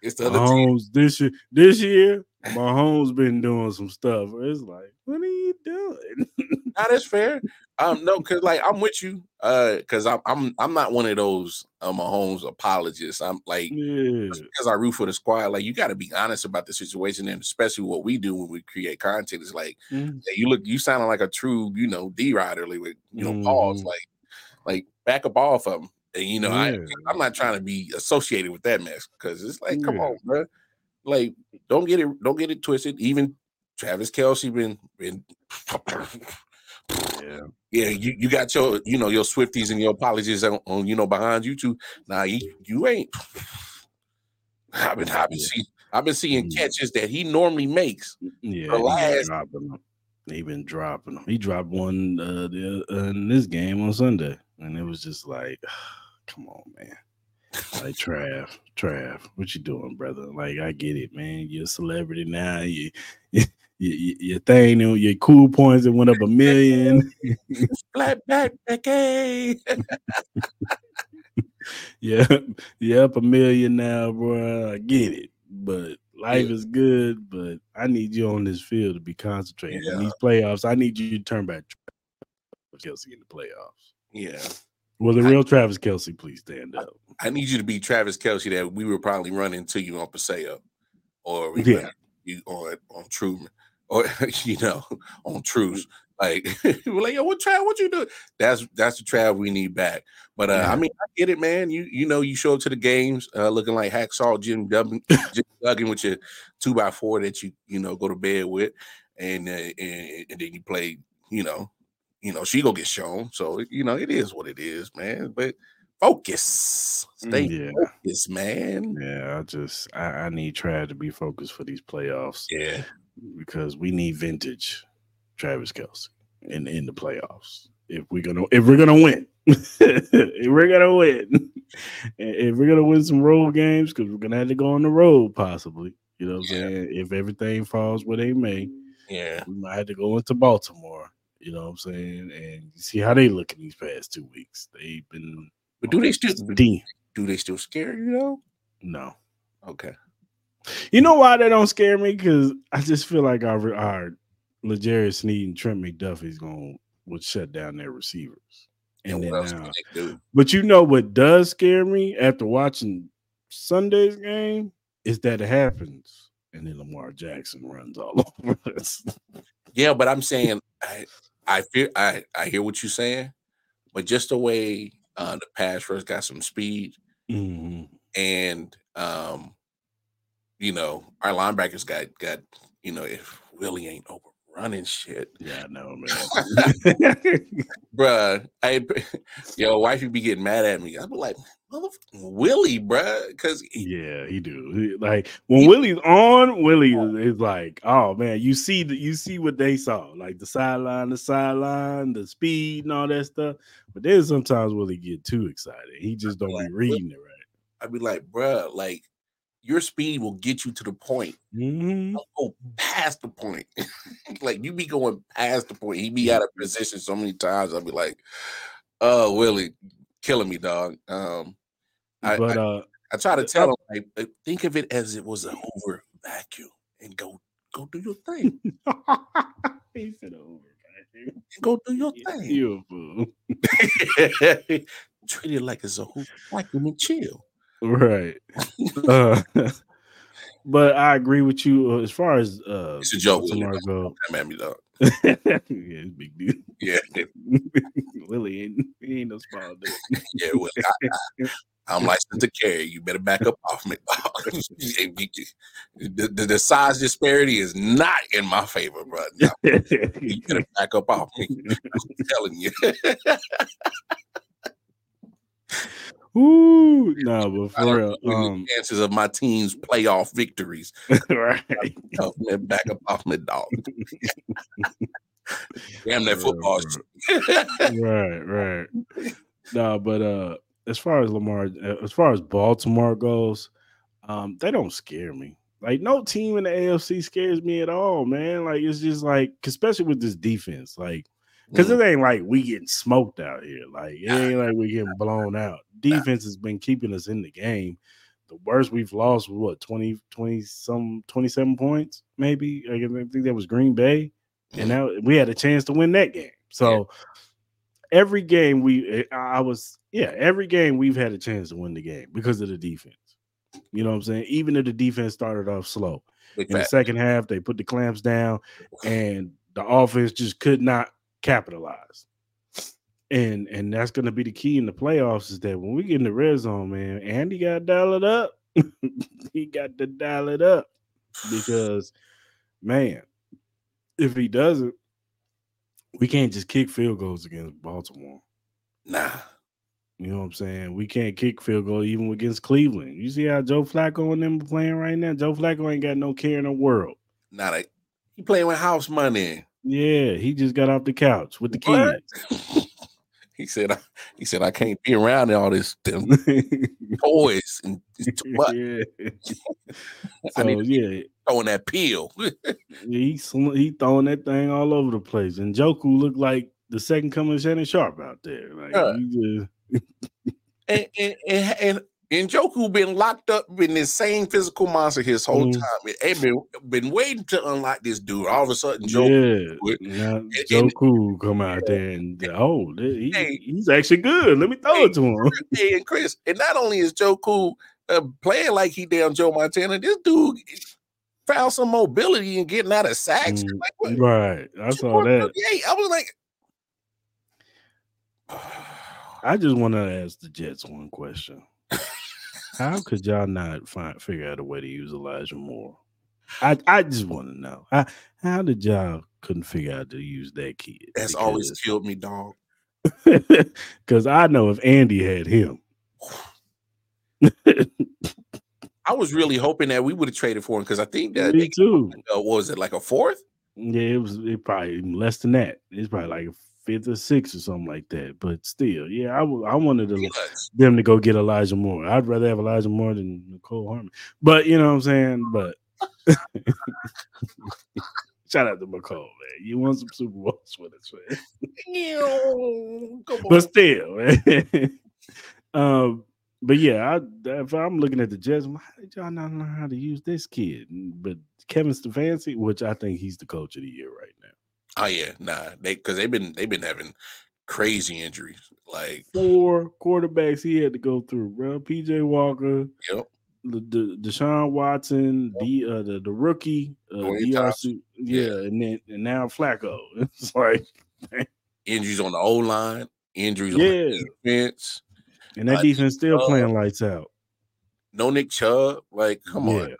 [SPEAKER 3] It's the other team.
[SPEAKER 1] Mahomes this year this year Mahomes been doing some stuff. It's like, what are you doing?
[SPEAKER 3] Nah, that's fair. Um, no, because like I'm with you. Uh, because I'm I'm I'm not one of those uh, Mahomes apologists. I'm like
[SPEAKER 1] yeah,
[SPEAKER 3] because I root for the squad. Like you got to be honest about the situation, and especially what we do when we create content is like yeah, you look you sounding like a true you know D rider with you know balls
[SPEAKER 1] Mhm.
[SPEAKER 3] like like back up off of them. And you know I
[SPEAKER 1] Yeah.
[SPEAKER 3] I'm not trying to be associated with that mess because it's like come
[SPEAKER 1] Yeah.
[SPEAKER 3] on, bro. Like don't get it don't get it twisted. Even Travis Kelce been been
[SPEAKER 1] yeah.
[SPEAKER 3] yeah, you, you got your, you know, your Swifties and your apologies on, on you know, behind you too. Nah, you, you ain't. I've been, I've been
[SPEAKER 1] Yeah.
[SPEAKER 3] seeing, I've been seeing
[SPEAKER 1] Mm.
[SPEAKER 3] catches that he normally makes.
[SPEAKER 1] Yeah, he been
[SPEAKER 3] last-
[SPEAKER 1] dropping them. He been dropping them. He dropped one uh, the, uh, in this game on Sunday, and it was just like, come on, man. Like Trav, Trav, what you doing, brother? Like I get it, man. You're a celebrity now. You, you, you your thing, know, your cool points that went up a million.
[SPEAKER 3] Flat back, Becky.
[SPEAKER 1] yeah, you up a million now, bro. I get it, but life
[SPEAKER 3] Yeah.
[SPEAKER 1] is good. But I need you on this field to be concentrating. In these playoffs, I need you to turn back Kelce in the playoffs.
[SPEAKER 3] Yeah,
[SPEAKER 1] Will the
[SPEAKER 3] I-
[SPEAKER 1] real Travis Kelce please stand up?
[SPEAKER 3] I need you to be Travis Kelce that we were probably running to you on Paseo, or we
[SPEAKER 1] Yeah.
[SPEAKER 3] you on on Truman, or you know, on Truce. Like, we're like, yo, what Trav? What you do? That's that's the Trav we need back. But uh,
[SPEAKER 1] Yeah.
[SPEAKER 3] I mean, I get it, man. You you know, you show up to the games uh, looking like hacksaw Jim Duggan, Jim Duggan with your two by four that you you know go to bed with, and uh, and, and then you play. You know, you know she go get shown. So you know, it is what it is, man. But focus, stay
[SPEAKER 1] Mm, yeah.
[SPEAKER 3] focused, man.
[SPEAKER 1] Yeah, I just I, I need Trav to be focused for these playoffs
[SPEAKER 3] Yeah,
[SPEAKER 1] because we need vintage Travis Kelce in in the playoffs. If we're gonna if we're gonna win, if we're gonna win, if we're gonna win some road games, because we're gonna have to go on the road possibly. You know what I'm saying? If everything falls where they may,
[SPEAKER 3] yeah.
[SPEAKER 1] we might have to go into Baltimore You know what I'm saying? And you see how they look in these past two weeks. They've been
[SPEAKER 3] But do they still
[SPEAKER 1] deep.
[SPEAKER 3] do they still scare you though?
[SPEAKER 1] No.
[SPEAKER 3] Okay.
[SPEAKER 1] You know why they don't scare me? Because I just feel like our our L'Jarius Sneed and Trent McDuffie's gonna would shut down their receivers. And,
[SPEAKER 3] And
[SPEAKER 1] then now,
[SPEAKER 3] do?
[SPEAKER 1] but you know what does scare me after watching Sunday's game is that it happens, and then Lamar Jackson runs all over us.
[SPEAKER 3] Yeah, but I'm saying I I fear I I hear what you're saying, but just the way uh the pass rush got some speed
[SPEAKER 1] Mhm.
[SPEAKER 3] and um you know our linebackers got got you know if Willie ain't overrunning shit,
[SPEAKER 1] Yeah, I know, man.
[SPEAKER 3] bruh. I yo wifey be getting mad at me. I'd be like, Willie, bruh, because
[SPEAKER 1] yeah, he do. Like when Willie's on, Willie is, is like, oh man, you see the you see what they saw, like the sideline, the sideline, the speed, and all that stuff. But then sometimes Willie get too excited. He just don't be reading it right.
[SPEAKER 3] I'd be like, bruh, like your speed will get you to the point.
[SPEAKER 1] Mhm.
[SPEAKER 3] Don't go past the point. like you be going past the point. He be out of position so many times. I'll be like, oh Willie, killing me, dog. Um I,
[SPEAKER 1] But
[SPEAKER 3] I,
[SPEAKER 1] uh,
[SPEAKER 3] I try to tell him like uh, think of it as it was a Hoover vacuum and go go do your thing.
[SPEAKER 1] he said over. vacuum.
[SPEAKER 3] Go do your thing.
[SPEAKER 1] You a fool.
[SPEAKER 3] Treat it like it's a vacuum and chill.
[SPEAKER 1] Right. uh, but I agree with you uh, as far as uh
[SPEAKER 3] It's a joke.
[SPEAKER 1] Baltimore go.
[SPEAKER 3] Come me, dog.
[SPEAKER 1] yeah, it's big deal.
[SPEAKER 3] Yeah,
[SPEAKER 1] Willie ain't he ain't no small dude.
[SPEAKER 3] yeah. Willie, I, am licensed to carry. You better back up off me. the, the, the size disparity is not in my favor, bro. No, you better back up off me. I'm telling you.
[SPEAKER 1] Ooh, no, but for real, um,
[SPEAKER 3] the chances of my team's playoff victories.
[SPEAKER 1] right,
[SPEAKER 3] Tough man, back up off my dog. Damn that football.
[SPEAKER 1] right, right. No, but uh, as far as Lamar, as far as Baltimore goes, um, they don't scare me. Like no team in the AFC scares me at all, man. Like it's just like, especially with this defense, like because
[SPEAKER 3] Mm.
[SPEAKER 1] it ain't like we getting smoked out here. Like it ain't like we getting blown out. Defense has been keeping us in the game. The worst we've lost was what 20, 20 some 27 points, maybe. I think that was Green Bay. And now we had a chance to win that game. So every game we I I was yeah, every game we've had a chance to win the game because of the defense. You know what I'm saying? Even if the defense started off slow. In the second half, they put the clamps down and the offense just could not capitalize. And and that's gonna be the key in the playoffs is that when we get in the red zone, man, Andy got to dial it up. he got to dial it up because man, if he doesn't, we can't just kick field goals against Baltimore.
[SPEAKER 3] Nah.
[SPEAKER 1] You know what I'm saying? We can't kick field goal even against Cleveland. You see how Joe Flacco and them playing right now? Joe Flacco ain't got no care in the world.
[SPEAKER 3] Not a he playing with house money.
[SPEAKER 1] Yeah, he just got off the couch with the
[SPEAKER 3] What?
[SPEAKER 1] kids.
[SPEAKER 3] he said I, he said I can't be around all this them toys and it's too much.
[SPEAKER 1] yeah.
[SPEAKER 3] I
[SPEAKER 1] So yeah,
[SPEAKER 3] throwing that peel.
[SPEAKER 1] he sl- he throwing that thing all over the place, and Njoku looked like the second coming of Shannon Sharpe out there. Like
[SPEAKER 3] Yeah.
[SPEAKER 1] just
[SPEAKER 3] and and and, and, and Njoku been locked up in this same physical monster his whole
[SPEAKER 1] Mhm.
[SPEAKER 3] time. It, been been waiting to unlock this dude. All of a sudden, Njoku.
[SPEAKER 1] yeah. Now
[SPEAKER 3] and-
[SPEAKER 1] Njoku come out there and oh, he,
[SPEAKER 3] Hey.
[SPEAKER 1] he's actually good. Let me throw it to him.
[SPEAKER 3] Hey, and Cris, and not only is Njoku uh, playing like he damn Joe Montana, this dude found some mobility and getting out of sacks.
[SPEAKER 1] Mm,
[SPEAKER 3] Like, what?
[SPEAKER 1] Right, I saw that.
[SPEAKER 3] 238. I was like,
[SPEAKER 1] I just want to ask the Jets one question. How could y'all not find figure out a way to use Elijah Moore? I I just want to know. How, how did y'all couldn't figure out to use that kid?
[SPEAKER 3] that's always killed me, dog.
[SPEAKER 1] because I know if Andy had him,
[SPEAKER 3] I was really hoping that we would have traded for him because I think that
[SPEAKER 1] me too.
[SPEAKER 3] uh, what was it like a fourth?
[SPEAKER 1] Yeah, it was it probably less than that. It's probably like a fifth or sixth or something like that. But still, yeah, I I wanted to them to go get Elijah Moore. I'd rather have Elijah Moore than Mecole Hardman. But you know what I'm saying? But shout out to McCall, man. You won some Super Bowls with us, man. but still, man. um, but yeah, I, if I'm looking at the Jets, how did y'all not learn how to use this kid? But Kevin Stefanski, which I think he's the coach of the year right now.
[SPEAKER 3] Oh yeah, nah, they because they've been they've been having crazy injuries. Like
[SPEAKER 1] four quarterbacks he had to go through, bro. PJ Walker.
[SPEAKER 3] Yep.
[SPEAKER 1] The, the Deshaun Watson, yep. the uh, the the rookie, uh, DRC, yeah, yeah, and then and now Flacco. It's like
[SPEAKER 3] injuries on the O line, injuries yeah. on the defense,
[SPEAKER 1] and that uh, defense still playing lights out.
[SPEAKER 3] No Nick Chubb, like come yeah. on,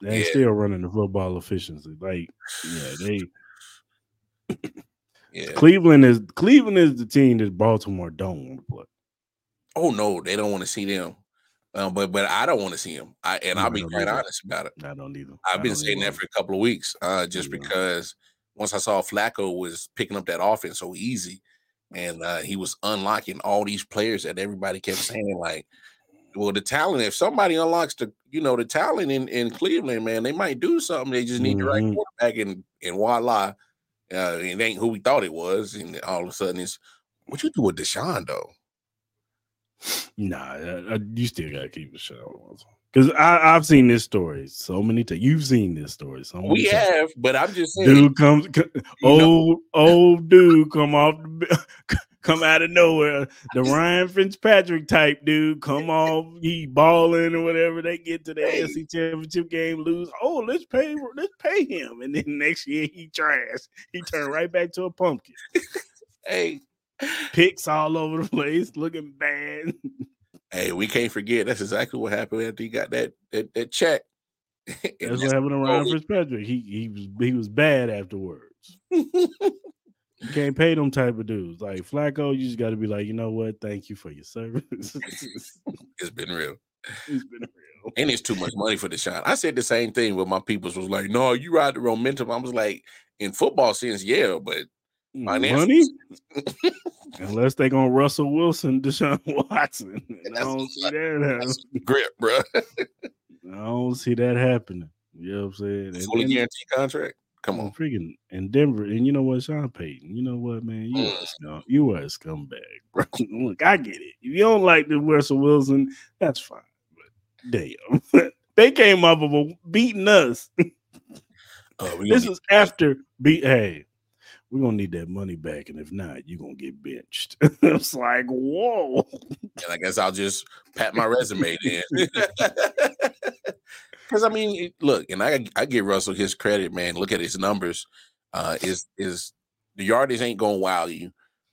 [SPEAKER 1] they yeah. still running the football efficiency. Like yeah, they yeah. Cleveland is Cleveland is the team that Baltimore don't want to play.
[SPEAKER 3] Oh no, they don't want to see them. Um, but but I don't want to see them. I and no, I'll be quite honest about it.
[SPEAKER 1] I don't either.
[SPEAKER 3] I've been saying that for a couple of weeks, uh, just yeah. because once I saw Flacco was picking up that offense so easy, and uh, he was unlocking all these players that everybody kept saying like, well, the talent. If somebody unlocks the you know the talent in in Cleveland, man, they might do something. They just need mm-hmm. the right mm-hmm. quarterback, and and voila, uh, it ain't who we thought it was, and all of a sudden it's what you do with Deshaun though.
[SPEAKER 1] Nah, uh, you still gotta keep Deshaun because I've seen this story so many times. You've seen this story so many
[SPEAKER 3] We
[SPEAKER 1] times.
[SPEAKER 3] have, but I'm just saying.
[SPEAKER 1] Dude comes, old know. old dude come off the come out of nowhere. The Ryan Fitzpatrick type dude come off, he balling or whatever. They get to the. AFC Championship game, lose. Oh, let's pay, let's pay him, and then next year he trash. He turned right back to a pumpkin.
[SPEAKER 3] hey,
[SPEAKER 1] picks all over the place, looking bad.
[SPEAKER 3] Hey, we can't forget. That's exactly what happened after he got that that, that check.
[SPEAKER 1] that's, that's what happened to Ryan Fitzpatrick. He he was he was bad afterwards. You can't pay them type of dudes. Like Flacco, you just got to be like, you know what? Thank you for your service.
[SPEAKER 3] it's been real.
[SPEAKER 1] It's been real.
[SPEAKER 3] And it's too much money for the shot. I said the same thing with my peoples was like, no, you ride the momentum. I was like, in football sense, yeah, but
[SPEAKER 1] money. Unless they gonna Russell Wilson, Deshaun Watson. I don't see that
[SPEAKER 3] Grip, bro.
[SPEAKER 1] I don't see that happening. You know what I'm saying?
[SPEAKER 3] Fully guaranteed contract. Come on,
[SPEAKER 1] freaking in Denver, and you know what, Sean Payton. You know what, man, you mm. are scum, you are a scumbag, bro. Look, I get it. If you don't like the Russell Wilson, that's fine. But damn, they came up with beating us. Uh, this is after beat. Hey, we're gonna need that money back, and if not, you're gonna get benched. it's like, whoa.
[SPEAKER 3] And I guess I'll just pat my resume then. Because I mean, look, and I I give Russell his credit, man. Look at his numbers. Uh, is is the yardage ain't gonna wow you,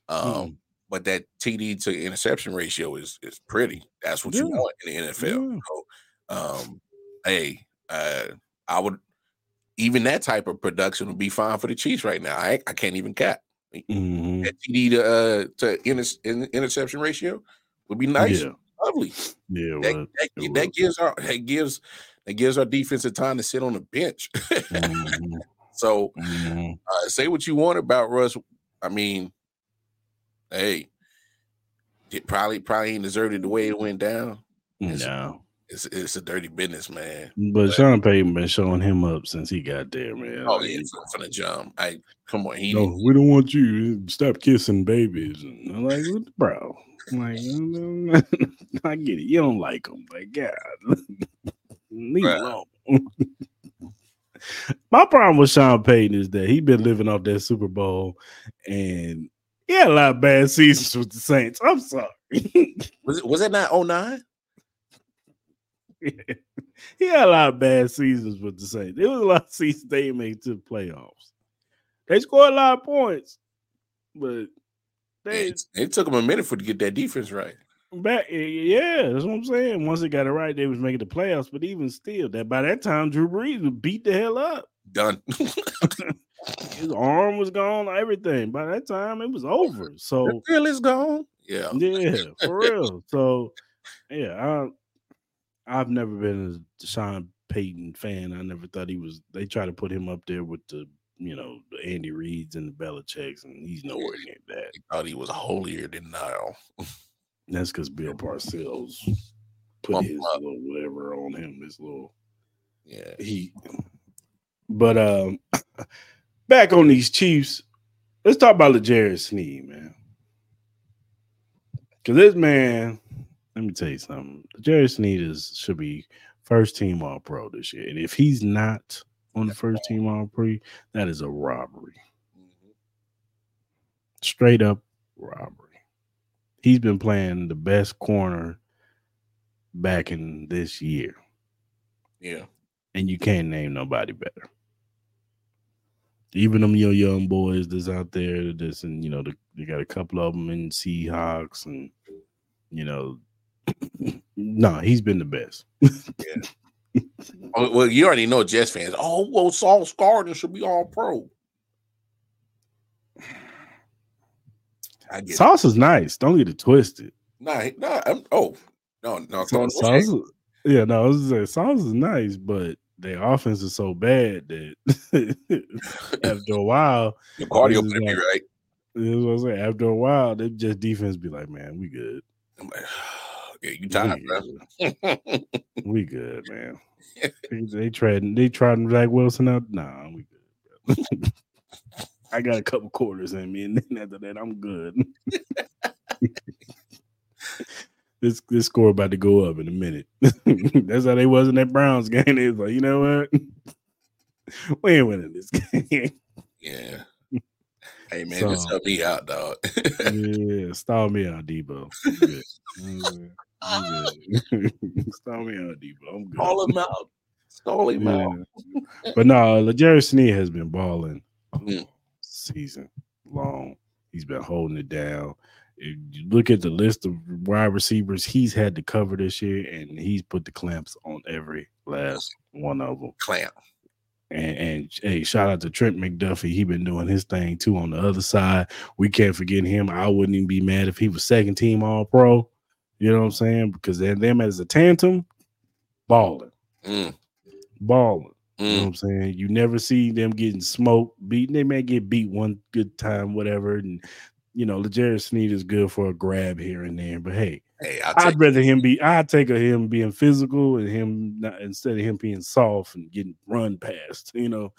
[SPEAKER 3] um, mm. but that TD to interception ratio is is pretty. That's what yeah. you want in the NFL. Yeah. So, um, hey, uh, I would even that type of production would be fine for the Chiefs right now. I I can't even cap.
[SPEAKER 1] Mm-hmm.
[SPEAKER 3] That TD to uh, to inter- interception ratio would be nice, yeah. lovely.
[SPEAKER 1] Yeah,
[SPEAKER 3] that, that, that gives our that gives that gives our defense a time to sit on the bench. mm-hmm. So mm-hmm. Uh, say what you want about Russ. I mean, hey, it probably probably ain't deserved it the way it went down.
[SPEAKER 1] It's, no.
[SPEAKER 3] It's it's a dirty business, man.
[SPEAKER 1] But, but Sean Payton been showing him up since he got there, man.
[SPEAKER 3] Oh yeah, from, from the jump. I come on, he
[SPEAKER 1] no, we don't want you stop kissing babies. And I'm like, bro, I'm like, I get it. You don't like them, but God. Leave alone. My problem with Sean Payton is that he been living off that Super Bowl and he had a lot of bad seasons with the Saints. I'm sorry.
[SPEAKER 3] was it was it not 09?
[SPEAKER 1] Yeah. He had a lot of bad seasons with the Saints. There was a lot of seasons they made to the playoffs. They scored a lot of points, but they
[SPEAKER 3] it, it took them a minute for to get that defense right
[SPEAKER 1] back. Eh, yeah, that's what I'm saying. Once they got it right, they was making the playoffs. But even still, that by that time, Drew Brees would beat the hell up.
[SPEAKER 3] Done.
[SPEAKER 1] His arm was gone. Everything. By that time, it was over. So
[SPEAKER 3] the is gone. Yeah.
[SPEAKER 1] Yeah, for real. So yeah, I I've never been a Sean Payton fan. I never thought he was. They try to put him up there with the you know the Andy Reids and the Belichick's, and he's nowhere near that.
[SPEAKER 3] He thought he was holier than now.
[SPEAKER 1] That's because Bill Parcells put his little whatever on him, his little
[SPEAKER 3] yeah
[SPEAKER 1] he. But um, back on these Chiefs. Let's talk about L'Jarius Sneed, man. Because this man, let me tell you something. L'Jarius Sneed is should be first team All Pro this year, and if he's not on the first team All Pro, that is a robbery.
[SPEAKER 3] Mhm.
[SPEAKER 1] Straight up robbery. He's been playing the best corner back in this year,
[SPEAKER 3] Yeah.
[SPEAKER 1] and you can't name nobody better. Even them your young boys that's out there, that's and you know, the, they got a couple of them in Seahawks, and you know, no, he's been the best.
[SPEAKER 3] Oh, well, you already know Jets fans. Oh, well, Sauce Gardner should be all pro. I get.
[SPEAKER 1] Sauce is nice. Don't get it twisted.
[SPEAKER 3] Nah, nah. I'm, oh, no, no.
[SPEAKER 1] Sauce,
[SPEAKER 3] Sauce,
[SPEAKER 1] yeah, no, I was gonna Sauce is nice, but their offense is so bad that after a while,
[SPEAKER 3] Your cardio
[SPEAKER 1] this is
[SPEAKER 3] be
[SPEAKER 1] like-
[SPEAKER 3] right.
[SPEAKER 1] that's what I'm saying. After a while, they just defense be like, man, we good.
[SPEAKER 3] I'm like, yeah, you tired,
[SPEAKER 1] we,
[SPEAKER 3] bro.
[SPEAKER 1] good. we good, man. they, they tried they tried Zach Wilson out. Nah, we good. Bro. I got a couple quarters in me, and then after that, I'm good. this this score about to go up in a minute. That's how they was in that Browns game. They was like, you know what? We ain't winning this game.
[SPEAKER 3] yeah. Hey man,
[SPEAKER 1] So-
[SPEAKER 3] just help me out, dog.
[SPEAKER 1] yeah, stall me out, Debo. I'm good. I'm good. I'm good. stall me out, Debo. I'm good.
[SPEAKER 3] Call him out. Stall him out.
[SPEAKER 1] But no, L'Jarius Sneed has been balling
[SPEAKER 3] Mm.
[SPEAKER 1] Season long. He's been holding it down. If you look at the list of wide receivers he's had to cover this year, and he's put the clamps on every last one of them.
[SPEAKER 3] Clamp.
[SPEAKER 1] And, and hey, shout out to Trent McDuffie. He been doing his thing too on the other side. We can't forget him. I wouldn't even be mad if he was second team All Pro. You know what I'm saying? Because then them as a tandem, balling,
[SPEAKER 3] Mm,
[SPEAKER 1] balling. You know
[SPEAKER 3] mm.
[SPEAKER 1] what I'm saying? You never see them getting smoked, beaten. They may get beat one good time, whatever. And you know, L'Jarius Sneed is good for a grab here and there. But hey,
[SPEAKER 3] Hey, I'll
[SPEAKER 1] I'd rather him be. I'd take a him being physical and him not, instead of him being soft and getting run past. You know,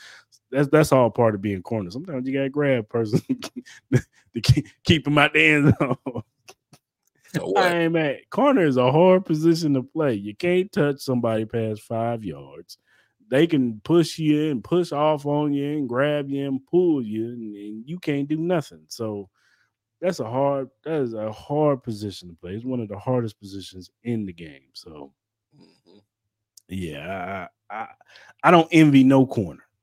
[SPEAKER 1] that's that's all part of being corner. Sometimes you gotta grab a person to keep, keep him out the end zone.
[SPEAKER 3] so?
[SPEAKER 1] I ain't mad. Corner is a hard position to play. You can't touch somebody past five yards. They can push you and push off on you and grab you and pull you, and, and you can't do nothing. So that's a hard. That is a hard position to play. It's one of the hardest positions in the game. So
[SPEAKER 3] Mhm.
[SPEAKER 1] yeah, I I, I don't envy no corner.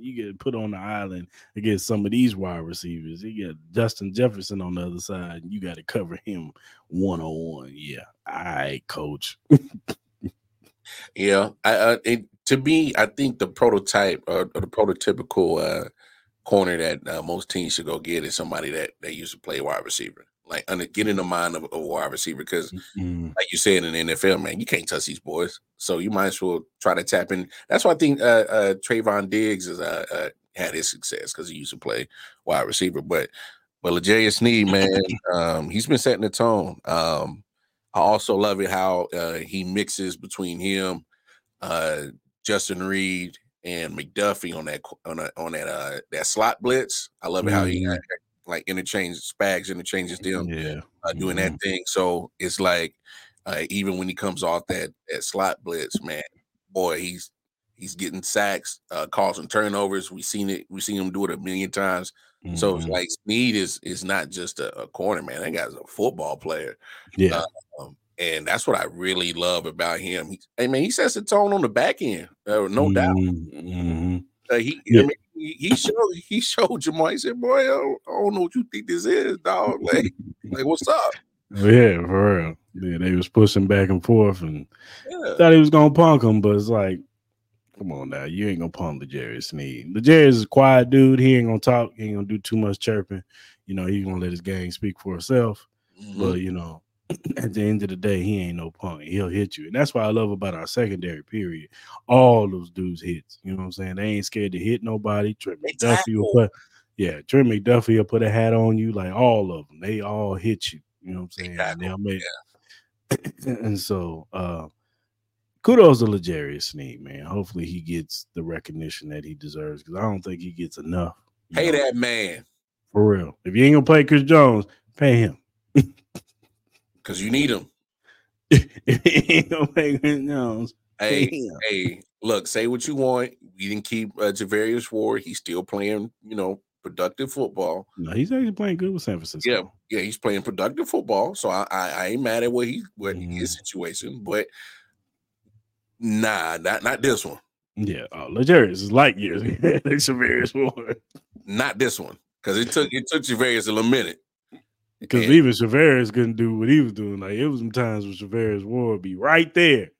[SPEAKER 1] you get put on the island against some of these wide receivers. You got Justin Jefferson on the other side. And you got to cover him one on one. Yeah, all right, coach.
[SPEAKER 3] Yeah, I, uh, it, to me, I think the prototype or, or the prototypical uh, corner that uh, most teams should go get is somebody that that used to play wide receiver, like under, get in the mind of a wide receiver. Because,
[SPEAKER 1] Mm,
[SPEAKER 3] like you said in the NFL, man, you can't touch these boys, so you might as well try to tap in. That's why I think uh, uh, Trevon Diggs is uh, uh, had his success because he used to play wide receiver, but. But L'Jarius Sneed, man, um, he's been setting the tone. Um, I also love it how uh, he mixes between him, uh, Justin Reid, and McDuffie on that on, a, on that uh, that slot blitz. I love it how he
[SPEAKER 1] Mhm.
[SPEAKER 3] uh, like interchanges Spags interchanges them
[SPEAKER 1] yeah,
[SPEAKER 3] uh, doing that thing. So it's like uh, even when he comes off that that slot blitz, man, boy, he's he's getting sacks, uh, causing turnovers. We've seen it. We've seen him do it a million times. So it's
[SPEAKER 1] Mhm.
[SPEAKER 3] like Sneed is is not just a, a corner man. That guy's a football player.
[SPEAKER 1] yeah,
[SPEAKER 3] Um, and that's what I really love about him. He, I mean, he sets the tone on the back end, uh, no doubt.
[SPEAKER 1] Mhm.
[SPEAKER 3] Uh, he,
[SPEAKER 1] Yeah.
[SPEAKER 3] I mean, he, he showed he showed Ja'Marr. He said, "Boy, I don't, I don't know what you think this is, dog. Like, like what's up?"
[SPEAKER 1] Yeah, for real. Yeah, they was pushing back and forth, and
[SPEAKER 3] Yeah,
[SPEAKER 1] thought he was gonna punk him, but it's like, come on now, you ain't gonna punk L'Jarius Sneed. L'Jarius is a quiet dude. He ain't gonna talk. He ain't gonna do too much chirping. You know, he's gonna let his game speak for itself.
[SPEAKER 3] Mhm.
[SPEAKER 1] But you know, at the end of the day, he ain't no punk. He'll hit you, and that's what I love about our secondary. Period. All those dudes hits. You know what I'm saying? They ain't scared to hit nobody. Trent
[SPEAKER 3] They
[SPEAKER 1] McDuffie will put, yeah, Trent McDuffie will put a hat on you. Like all of them, they all hit you. You know what I'm saying?
[SPEAKER 3] tackle,
[SPEAKER 1] They'll make, and so uh kudos to L'Jarius Sneed, man. Hopefully he gets the recognition that he deserves because I don't think he gets enough.
[SPEAKER 3] Pay know, that man.
[SPEAKER 1] For real. If you ain't gonna play Chris Jones, pay him.
[SPEAKER 3] Because you need him.
[SPEAKER 1] ain't gonna pay Chris Jones.
[SPEAKER 3] Hey, hey, look, say what you want. We didn't keep uh, Charvarius Ward. He's still playing, you know, productive football.
[SPEAKER 1] No, he's actually playing good with San Francisco.
[SPEAKER 3] Yeah, yeah, he's playing productive football. So I, I, I ain't mad at what he what mm. his situation, but nah, not not this one.
[SPEAKER 1] Yeah, uh, L'Jarius is light years. Charvarius Ward.
[SPEAKER 3] Not this one, because it took it took Charvarius a little minute.
[SPEAKER 1] Because even Charvarius couldn't do what he was doing. Like it was some times when Charvarius would be right there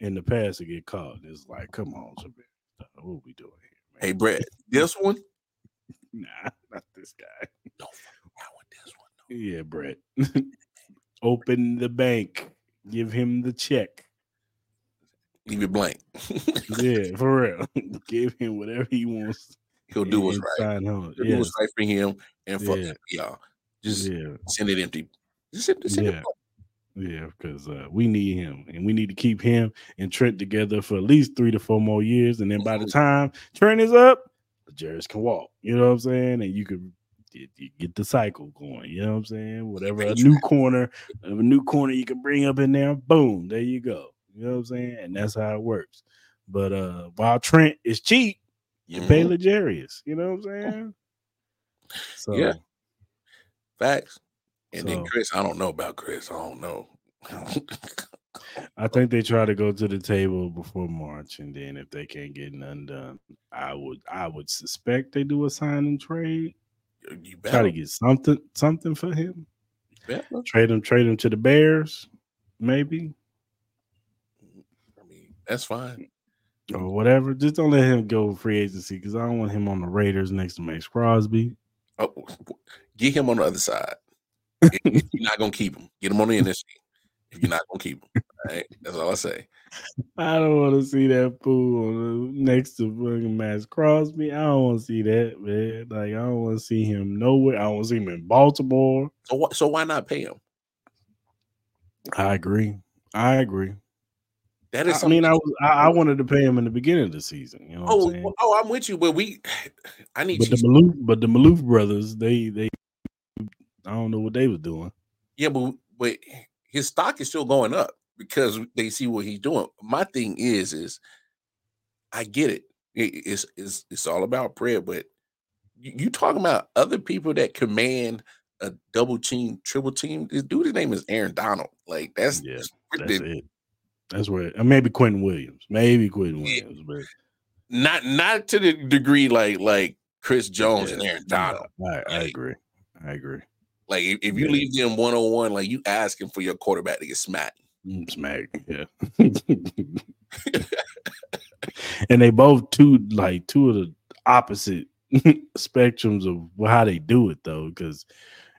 [SPEAKER 1] in the pass to get caught. It's like, come on, what are we doing here?
[SPEAKER 3] Man? Hey, Brett, this one
[SPEAKER 1] Nah, not this guy.
[SPEAKER 3] Don't fuck with this one.
[SPEAKER 1] No. Yeah, Brett. Open the bank. Give him the check.
[SPEAKER 3] Leave it blank.
[SPEAKER 1] yeah, for real. Give him whatever he wants.
[SPEAKER 3] He'll do what's right. He'll yes. do what's right for him and for yeah. y'all. Just yeah. send it empty. Just send, send
[SPEAKER 1] yeah. it yeah, because uh, we need him and we need to keep him and Trent together for at least three to four more years. And then by the time Trent is up, Jarris can walk. You know what I'm saying? And you can get the cycle going. You know what I'm saying? Whatever a new corner, a new corner you can bring up in there, boom, there you go. You know what I'm saying? And that's how it works. But uh while Trent is cheap, you mm-hmm. pay L'Jarius. You know what I'm saying?
[SPEAKER 3] So yeah, facts. And so, then Chris, I don't know about Chris. I don't know.
[SPEAKER 1] I think they try to go to the table before March, and then if they can't get none done, I would I would suspect they do a sign and trade. You better. Try to get something something for him. Trade him, trade him to the Bears, maybe.
[SPEAKER 3] That's fine.
[SPEAKER 1] Or whatever. Just don't let him go free agency because I don't want him on the Raiders next to Maxx Crosby.
[SPEAKER 3] Oh, get him on the other side. You're not gonna keep him. Get him on the NFC if you're not gonna keep him. Right? That's all I say.
[SPEAKER 1] I don't want to see that fool next to fucking Maxx Crosby. I don't want to see that, man. Like I don't want to see him nowhere. I don't want to see him in Baltimore.
[SPEAKER 3] So what? So why not pay him?
[SPEAKER 1] I agree. I agree. That is. I mean, I was. I, I, wanted to pay him in the beginning of the season. You know.
[SPEAKER 3] oh, I'm oh, I'm with you, but we. I need.
[SPEAKER 1] But the Maloof, but the Maloof brothers, they they. I don't know what they were doing.
[SPEAKER 3] Yeah, but but his stock is still going up because they see what he's doing. My thing is, is I get it. It's it's it's all about prayer, but you, you talking about other people that command a double team, triple team. This dude's name is Aaron Donald. Like that's
[SPEAKER 1] yeah, that's it. That's where maybe Quinnen Williams, maybe Quinnen Williams, yeah. but
[SPEAKER 3] not not to the degree like like Chris Jones yeah, and Aaron Donald.
[SPEAKER 1] I, I, I agree. I agree.
[SPEAKER 3] Like if, if you yeah. leave them one on one, like you asking for your quarterback to get smacked.
[SPEAKER 1] Mm, smacked, yeah. and they both two like two of the opposite spectrums of how they do it though, because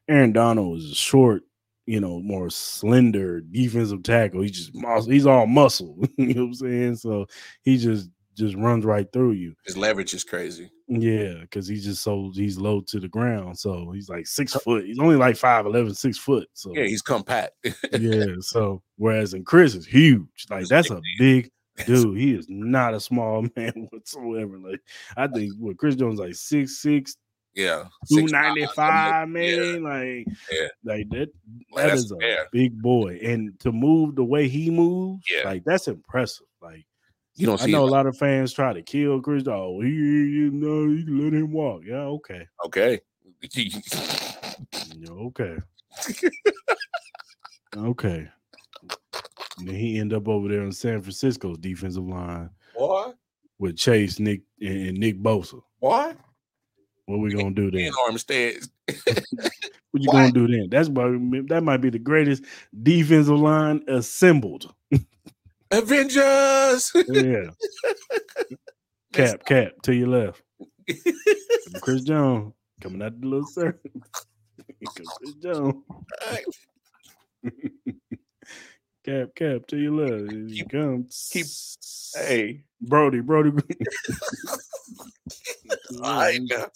[SPEAKER 1] Aaron Donald is short, you know, more slender defensive tackle. He's just muscle, he's all muscle. you know what I'm saying? So he just just runs right through you.
[SPEAKER 3] His leverage is crazy.
[SPEAKER 1] Yeah, because he's just so he's low to the ground. So he's like six foot. He's only like five eleven, six foot. So
[SPEAKER 3] yeah, he's compact.
[SPEAKER 1] yeah. So whereas in Chris is huge. Like that's a big dude. He is not a small man whatsoever. Like I think what Chris Jones like six six.
[SPEAKER 3] Yeah,
[SPEAKER 1] two ninety five, man. Yeah. Like, yeah. like that. That is a fair. big boy, and to move the way he moves, yeah. like that's impressive. Like, you don't. I know a lot of fans try to kill Chris. Oh, he, you know, you can let him walk. Yeah, okay,
[SPEAKER 3] okay,
[SPEAKER 1] okay, okay. And then he end up over there in San Francisco's defensive line.
[SPEAKER 3] What?
[SPEAKER 1] With Chase, Nick, and Nick Bosa.
[SPEAKER 3] What?
[SPEAKER 1] What we gonna do then?
[SPEAKER 3] Armstead.
[SPEAKER 1] what you gonna do then? That's why that might be the greatest defensive line assembled.
[SPEAKER 3] Avengers.
[SPEAKER 1] yeah. Cap, cap to your left. Chris Jones coming out the little circle. Chris Jones. Cap, cap to your left. Here he comes.
[SPEAKER 3] Keep, hey,
[SPEAKER 1] Brody, Brody.
[SPEAKER 3] I know.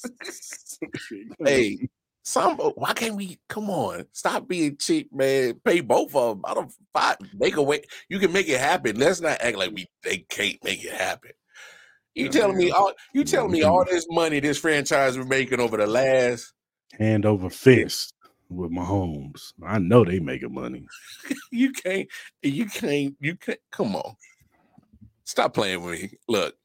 [SPEAKER 3] hey, Some why can't we come on? Stop being cheap, man. Pay both of them. I don't fight, make a way. You can make it happen. Let's not act like we they can't make it happen. You telling me all you telling me all this money this franchise is making over the last
[SPEAKER 1] hand over fist with Mahomes. I know they making money.
[SPEAKER 3] you can't you can't you can't come on. Stop playing with me. Look,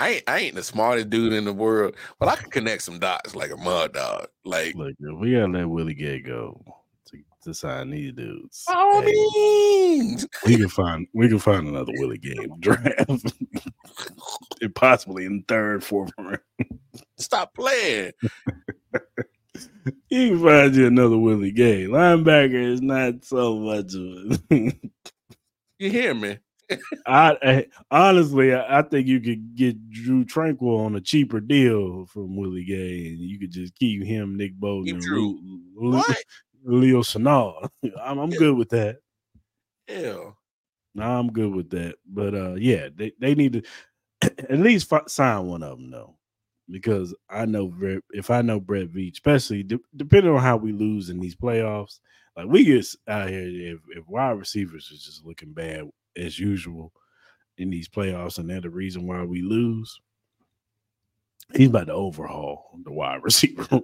[SPEAKER 3] I ain't, I ain't the smartest dude in the world, but I can connect some dots like a mud dog. Like,
[SPEAKER 1] look, we gotta let Willie Gay go to, to sign these dudes.
[SPEAKER 3] Hey,
[SPEAKER 1] we can find we can find another Willie Gay draft, and possibly in third, fourth round.
[SPEAKER 3] Stop playing.
[SPEAKER 1] you can find you another Willie Gay linebacker is not so much of
[SPEAKER 3] it. you hear me?
[SPEAKER 1] I, I, honestly, I, I, think you could get Drue Tranquill on a cheaper deal from Willie Gay, and you could just keep him, Nick Bolton, keep
[SPEAKER 3] Drue.
[SPEAKER 1] Leo, Leo Chenal. I'm, I'm yeah. good with that.
[SPEAKER 3] Yeah,
[SPEAKER 1] no, I'm good with that. But uh, yeah, they, they need to at least sign one of them though, because I know if I know Brett Veach, especially de- depending on how we lose in these playoffs, like we get out here if, if wide receivers is just looking bad as usual in these playoffs, and they're the reason why we lose. He's about to overhaul the wide receiver.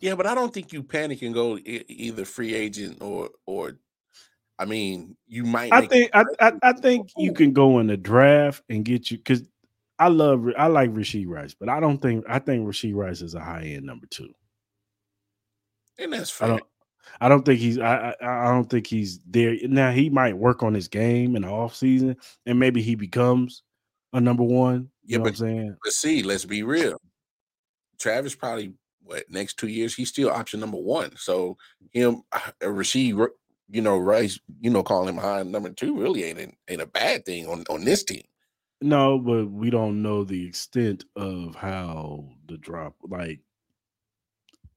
[SPEAKER 3] yeah, but I don't think you panic and go e- either free agent or or. I mean, you might.
[SPEAKER 1] I think I, I, I think you can go in the draft and get you because I love I like Rashee Rice, but I don't think I think Rashee Rice is a high end number two.
[SPEAKER 3] And that's fair.
[SPEAKER 1] I don't think he's I, I, I don't think he's there now. He might work on his game in the off season, and maybe he becomes a number one. You yeah, know but, what I'm saying?
[SPEAKER 3] But see, let's be real. Travis probably what next two years he's still option number one. So him, uh, Rashee, you know, Rice, you know, calling him high number two really ain't ain't a bad thing on on this team.
[SPEAKER 1] No, but we don't know the extent of how the drop like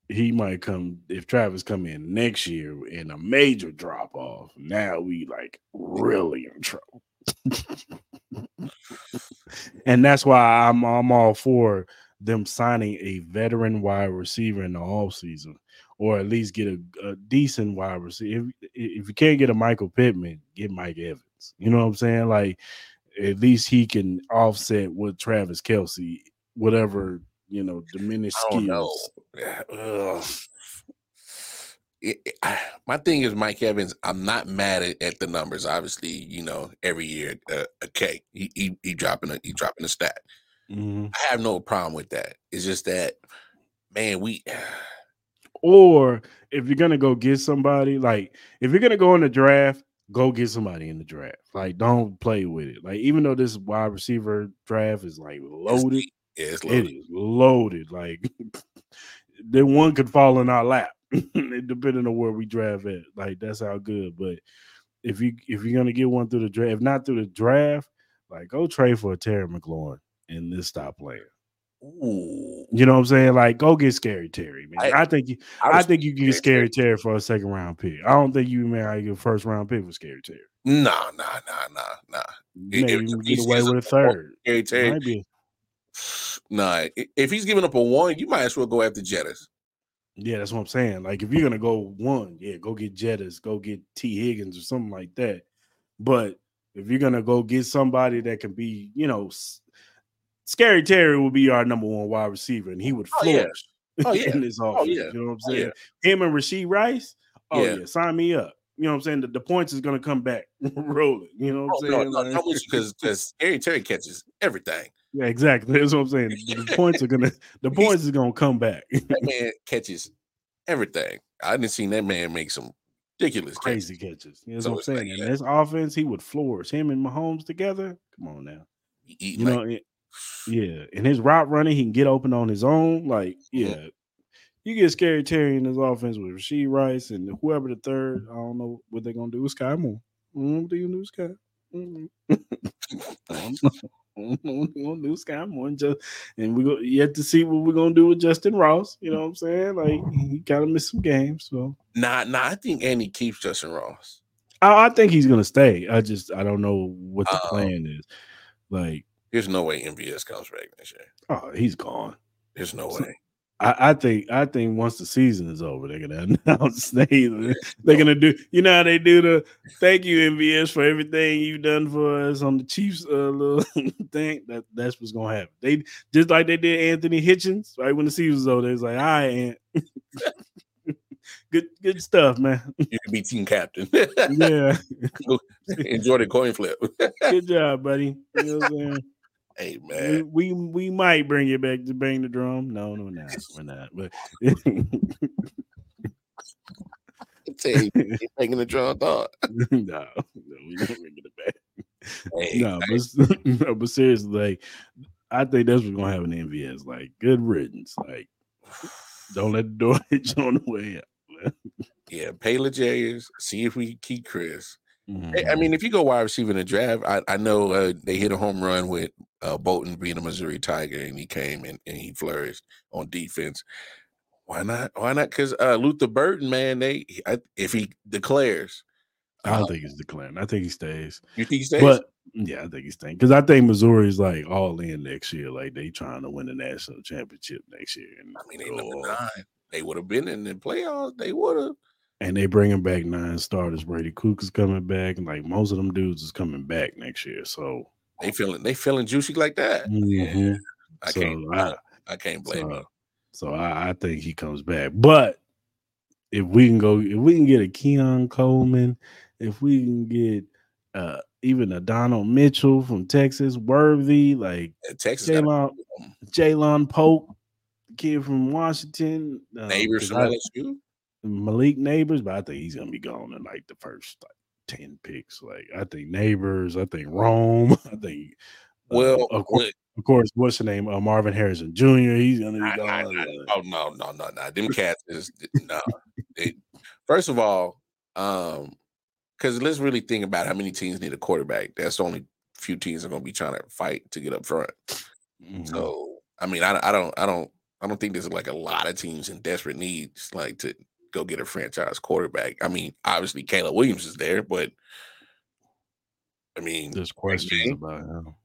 [SPEAKER 1] he might come if Travis come in next year in a major drop off. Now we like really in trouble. and that's why I'm I'm all for them signing a veteran wide receiver in the off season, or at least get a, a decent wide receiver. If, if you can't get a Michael Pittman, get Mike Evans. You know what I'm saying? Like at least he can offset with Travis Kelce, whatever you know, diminished skills.
[SPEAKER 3] Know. It, it, my thing is Mike Evans. I'm not mad at, at the numbers. Obviously, you know, every year uh, a K. He, he he dropping a he dropping a stat. Mm-hmm. I have no problem with that. It's just that, man, we.
[SPEAKER 1] or if you're gonna go get somebody, like if you're gonna go in the draft, go get somebody in the draft. Like, don't play with it. Like, even though this wide receiver draft is like loaded,
[SPEAKER 3] yeah, it's loaded. It is
[SPEAKER 1] loaded. Like then one could fall in our lap, depending on where we draft at. Like that's how good. But if you if you're gonna get one through the draft, if not through the draft, like go trade for a Terry McLaurin and then stop playing.
[SPEAKER 3] Ooh.
[SPEAKER 1] You know what I'm saying? Like, go get Scary Terry, man. I, I think you, I, I think you can get Scary Terry for a second round pick. I don't think you man I get first round pick for Scary Terry.
[SPEAKER 3] Nah, nah, nah, nah, nah.
[SPEAKER 1] Maybe if, if get away with a third.
[SPEAKER 3] Scary Terry. Might be. Nah, if he's giving up a one, you might as well go after Jettas.
[SPEAKER 1] Yeah, that's what I'm saying. Like if you're gonna go one, yeah, go get Jettas, go get Tee Higgins or something like that. But if you're gonna go get somebody that can be, you know, Scary Terry will be our number one wide receiver, and he would flourish
[SPEAKER 3] oh, yeah. Oh, yeah.
[SPEAKER 1] in this oh, offense. Oh, yeah. You know what I'm oh, saying? Oh. Him and Rashee Rice. Oh yeah. yeah. sign me up. You know what I'm saying? The, the points is gonna come back rolling. You know what I'm oh, saying? No,
[SPEAKER 3] no, because because Scary Terry catches everything.
[SPEAKER 1] Yeah, exactly. That's what I'm saying. The points are gonna the points is gonna come back.
[SPEAKER 3] that man catches everything. I didn't see that man make some ridiculous
[SPEAKER 1] crazy catches. catches. You know so what I'm saying? Like, yeah. this offense, he would floors Him and Mahomes together. Come on now. you like, know, yeah. And his route running, he can get open on his own. Like, yeah. You get Scary Terry in this offense with Rashee Rice and whoever the third. I don't know what they're gonna do with Sky Moore. What do you do, Sky? We're gonna do Sky Moore and just and we go yet to see what we're gonna do with Justyn Ross. You know what I'm saying? Like he kind of missed some games. So
[SPEAKER 3] nah, nah, I think Andy keeps Justyn Ross.
[SPEAKER 1] I, I, think he's gonna stay. I just I don't know what the uh, plan is. Like
[SPEAKER 3] there's no way MVS comes back next year.
[SPEAKER 1] Oh, he's gone.
[SPEAKER 3] There's no way.
[SPEAKER 1] I, I, think I think once the season is over, they're gonna announce they they're gonna do. You know how they do the thank you MVS for everything you've done for us on the Chiefs uh, little thing. That that's what's gonna happen. They just like they did Anthony Hitchens right when the season was over. They was like, "All right, good good stuff, man.
[SPEAKER 3] You can be team captain.
[SPEAKER 1] yeah,
[SPEAKER 3] enjoy the coin flip.
[SPEAKER 1] good job, buddy. You know what I'm saying?
[SPEAKER 3] Hey man,
[SPEAKER 1] we, we, we might bring you back to bang the drum. No, no, no, we're not. But
[SPEAKER 3] you banging the drum, dog.
[SPEAKER 1] no, no, we don't bring it back. Hey, no, but, no, but seriously, like I think that's what's gonna happen in MVS. Like good riddance. Like don't let the door hit you on the way out.
[SPEAKER 3] yeah, pay L'Jarius. See if we keep Chris. Mm-hmm. I mean, if you go wide receiver in the draft, I, I know uh, they hit a home run with uh, Bolton being a Missouri Tiger, and he came and, and he flourished on defense. Why not? Why not? Because uh, Luther Burden, man, they I, if he declares,
[SPEAKER 1] I don't um, think he's declaring. I think he stays.
[SPEAKER 3] You think he stays?
[SPEAKER 1] But yeah, I think he's staying because I think Missouri's like all in next year. Like they trying to win the national championship next year. And,
[SPEAKER 3] I mean, they number nine. They would have been in the playoffs. They would have
[SPEAKER 1] and they bringing back nine starters. Brady Cook is coming back, and like most of them dudes is coming back next year. So
[SPEAKER 3] they feeling they feeling juicy like that.
[SPEAKER 1] Mm-hmm.
[SPEAKER 3] Yeah. I so can't I, I, can't blame
[SPEAKER 1] so,
[SPEAKER 3] him.
[SPEAKER 1] So I, I, think he comes back. But if we can go, if we can get a Keon Coleman, if we can get uh even a Donald Mitchell from Texas, Worthy, like
[SPEAKER 3] yeah, Texas,
[SPEAKER 1] Jalen Jalen Pope, kid from Washington,
[SPEAKER 3] uh, Nabers from LSU.
[SPEAKER 1] Malik Nabers, but I think he's gonna be gone in like the first like 10 picks. Like I think Nabers, I think Rome, I think
[SPEAKER 3] uh, well
[SPEAKER 1] uh, of, course, of course, what's the name? Uh, Marvin Harrison Jr. He's gonna be gone.
[SPEAKER 3] oh no, no, no, no. Them cats is no. first of all, um, because let's really think about how many teams need a quarterback. That's the only few teams are gonna be trying to fight to get up front. Mm-hmm. So I mean, I, I don't I don't I don't think there's like a lot of teams in desperate needs like to go get a franchise quarterback. I mean, obviously Caleb Williams is there, but I mean,
[SPEAKER 1] there's questions about him.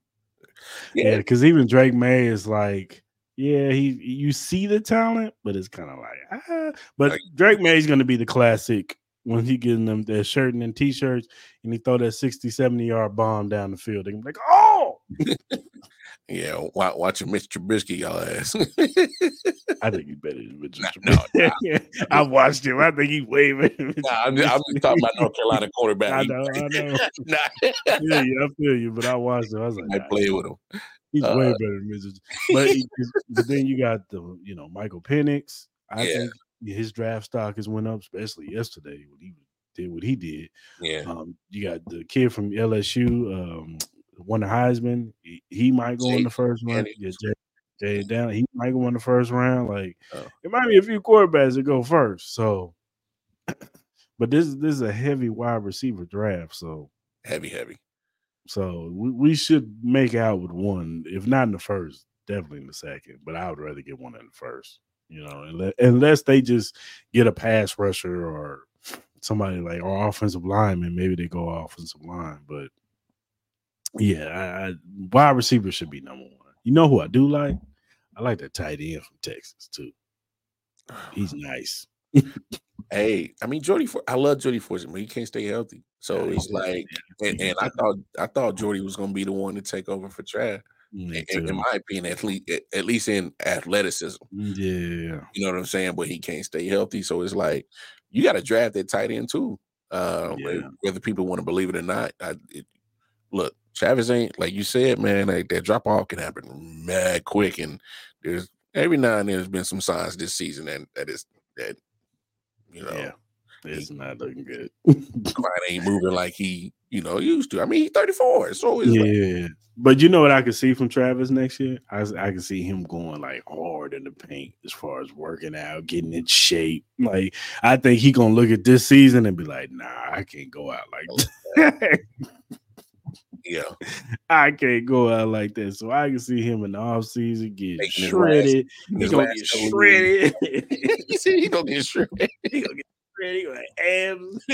[SPEAKER 1] Yeah, because yeah, even Drake Maye is like, yeah, he you see the talent, but it's kind of like ah. But like, Drake Maye is going to be the classic when he getting them their shirt and t-shirts and he throw that 60, 70 yard bomb down the field. They're like, oh,
[SPEAKER 3] Yeah, watching Mr. Trubisky, y'all ass.
[SPEAKER 1] I think he's better than Mr. Trubisky. No, nah. I watched him. I think he's way better.
[SPEAKER 3] Nah, I'm, just, I'm just talking about North Carolina quarterback.
[SPEAKER 1] I know, I know. nah. yeah, yeah, I feel you, but I watched him. I was like,
[SPEAKER 3] I nah, play with him.
[SPEAKER 1] He's uh, way better than Mr. But, he, but then you got the, you know, Michael Penix. I yeah. think his draft stock has went up, especially yesterday when he did what he did.
[SPEAKER 3] Yeah.
[SPEAKER 1] Um, you got the kid from LSU. Um, won the Heisman. He, he might go Jay, in the first round. Yeah, Jay, Jay down. He might go in the first round. Like oh. it might be a few quarterbacks that go first. So, but this this is a heavy wide receiver draft. So
[SPEAKER 3] heavy, heavy.
[SPEAKER 1] So we, we should make out with one, if not in the first, definitely in the second. But I would rather get one in the first. You know, unless, unless they just get a pass rusher or somebody like or offensive lineman, maybe they go offensive line. But yeah, I, I, wide receiver should be number one. You know who I do like? I like that tight end from Texas too. He's ah. nice.
[SPEAKER 3] hey, I mean Jody. For I love Jody Fortson, but he can't stay healthy. So yeah, it's like, and, and, I thought I thought Jody was going to be the one to take over for Trav. Mm, in, in, my opinion, at least at least in athleticism.
[SPEAKER 1] Mm, yeah,
[SPEAKER 3] you know what I'm saying. But he can't stay healthy, so it's like you got to draft that tight end too. Uh, yeah. Whether people want to believe it or not, I, it, look, Travis ain't like you said, man. Like that drop off can happen mad quick, and there's every now and then there's been some signs this season that that is that you know.
[SPEAKER 1] Yeah. It's he, not looking good.
[SPEAKER 3] Clyde ain't moving like he, you know, used to. I mean, he's 34. So
[SPEAKER 1] yeah. Like, but you know what I could see from Travis next year? I I can see him going like hard in the paint as far as working out, getting in shape. Like I think he gonna look at this season and be like, nah, I can't go out like oh, that.
[SPEAKER 3] Yeah.
[SPEAKER 1] I can't go out like that. So I can see him in the off season get Making shredded. He's gonna get shredded.
[SPEAKER 3] you see, he gonna get shredded.
[SPEAKER 1] he gonna get shredded. He gonna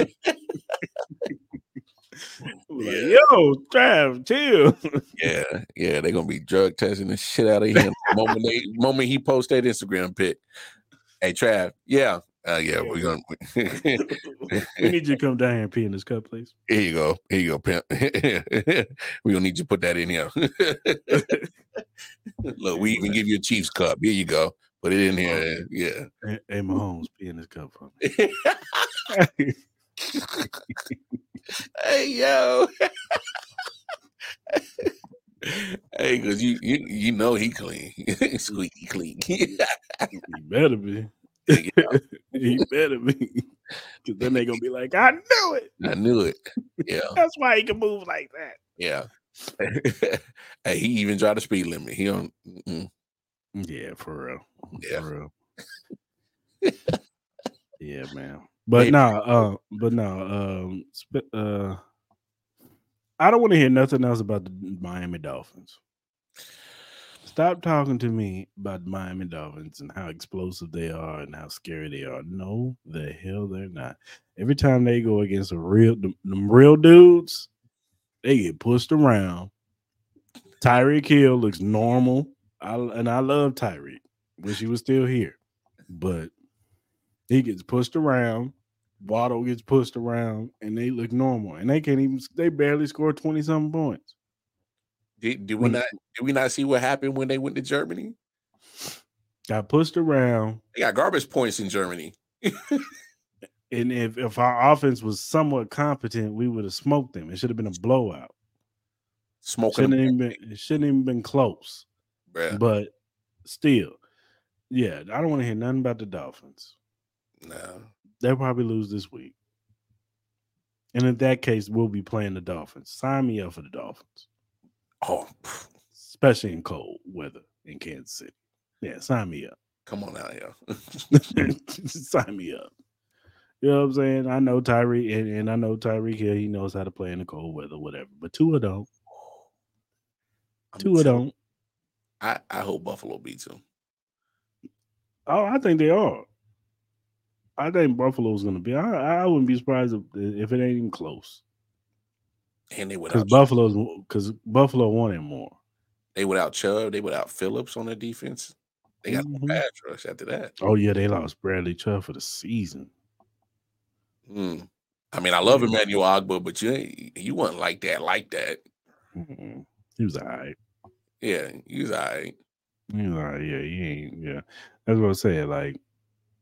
[SPEAKER 1] abs. Like,
[SPEAKER 3] Yeah.
[SPEAKER 1] Yo, Trav, chill.
[SPEAKER 3] Yeah, yeah, they're gonna be drug testing the shit out of him. the moment they moment he posts that Instagram pic. Hey Trav, yeah. Uh, yeah, we're gonna
[SPEAKER 1] we need you to come down here and pee in this cup, please.
[SPEAKER 3] Here you go. Here you go, pimp. we gonna need you to put that in here. Look, we even give you a Chiefs cup. Here you go. Put it in here. Yeah.
[SPEAKER 1] Hey, hey Mahomes, pee in this cup for me.
[SPEAKER 3] hey yo. hey, cause you you you know he clean. Squeaky clean.
[SPEAKER 1] he better be. He better be. Because then they going to be like, I knew it.
[SPEAKER 3] I knew it. Yeah.
[SPEAKER 1] That's why he can move like that.
[SPEAKER 3] Yeah. hey, he even tried the speed limit. He don't. mm-mm.
[SPEAKER 1] Yeah, for real.
[SPEAKER 3] Yeah.
[SPEAKER 1] For real. yeah, man. But no, uh, but no, um, sp- uh, I don't want to hear nothing else about the Miami Dolphins. Stop talking to me about Miami Dolphins and how explosive they are and how scary they are. No, the hell they're not. Every time they go against a real, them, them real dudes, they get pushed around. Tyreek Hill looks normal. I and I love Tyreek. Wish he was still here, but he gets pushed around. Waddle gets pushed around, and they look normal. And they can't even. They barely score twenty something points.
[SPEAKER 3] Did, did we not? Did we not see what happened when they went to Germany?
[SPEAKER 1] Got pushed around,
[SPEAKER 3] They got garbage points in Germany.
[SPEAKER 1] and if if our offense was somewhat competent, we would have smoked them. It should have been a blowout.
[SPEAKER 3] Smoking,
[SPEAKER 1] Shouldn't
[SPEAKER 3] them,
[SPEAKER 1] even been. It shouldn't even been close.
[SPEAKER 3] bruh.
[SPEAKER 1] But still, yeah, I don't want to hear nothing about the Dolphins.
[SPEAKER 3] No.
[SPEAKER 1] They'll probably lose this week. And in that case, we'll be playing the Dolphins. Sign me up for the Dolphins,
[SPEAKER 3] Oh,
[SPEAKER 1] especially in cold weather in Kansas City. Yeah, sign me up.
[SPEAKER 3] come on out here.
[SPEAKER 1] sign me up. You know what I'm saying? I know Tyree, and, and I know Tyreek here. He knows how to play in the cold weather, whatever. But Tua don't.
[SPEAKER 3] I'm
[SPEAKER 1] Tua
[SPEAKER 3] telling-
[SPEAKER 1] don't.
[SPEAKER 3] I, I hope Buffalo beats them.
[SPEAKER 1] Oh, I think they are. I think Buffalo's going to be. I, I wouldn't be surprised if, if it ain't even close.
[SPEAKER 3] And they
[SPEAKER 1] Because
[SPEAKER 3] without
[SPEAKER 1] Buffalo's because Buffalo wanted more.
[SPEAKER 3] they without Chubb, they without Phillips on their defense. They got
[SPEAKER 1] Mhm.
[SPEAKER 3] pass rush after that.
[SPEAKER 1] Oh yeah, they lost Bradley Chubb for the season.
[SPEAKER 3] Mm. I mean, I love Emmanuel Ogbah, but you you wasn't like that, like that.
[SPEAKER 1] Mhm. He was all right.
[SPEAKER 3] Yeah, he was all right.
[SPEAKER 1] He was all right. Yeah, he ain't. Yeah, that's what I said. Like,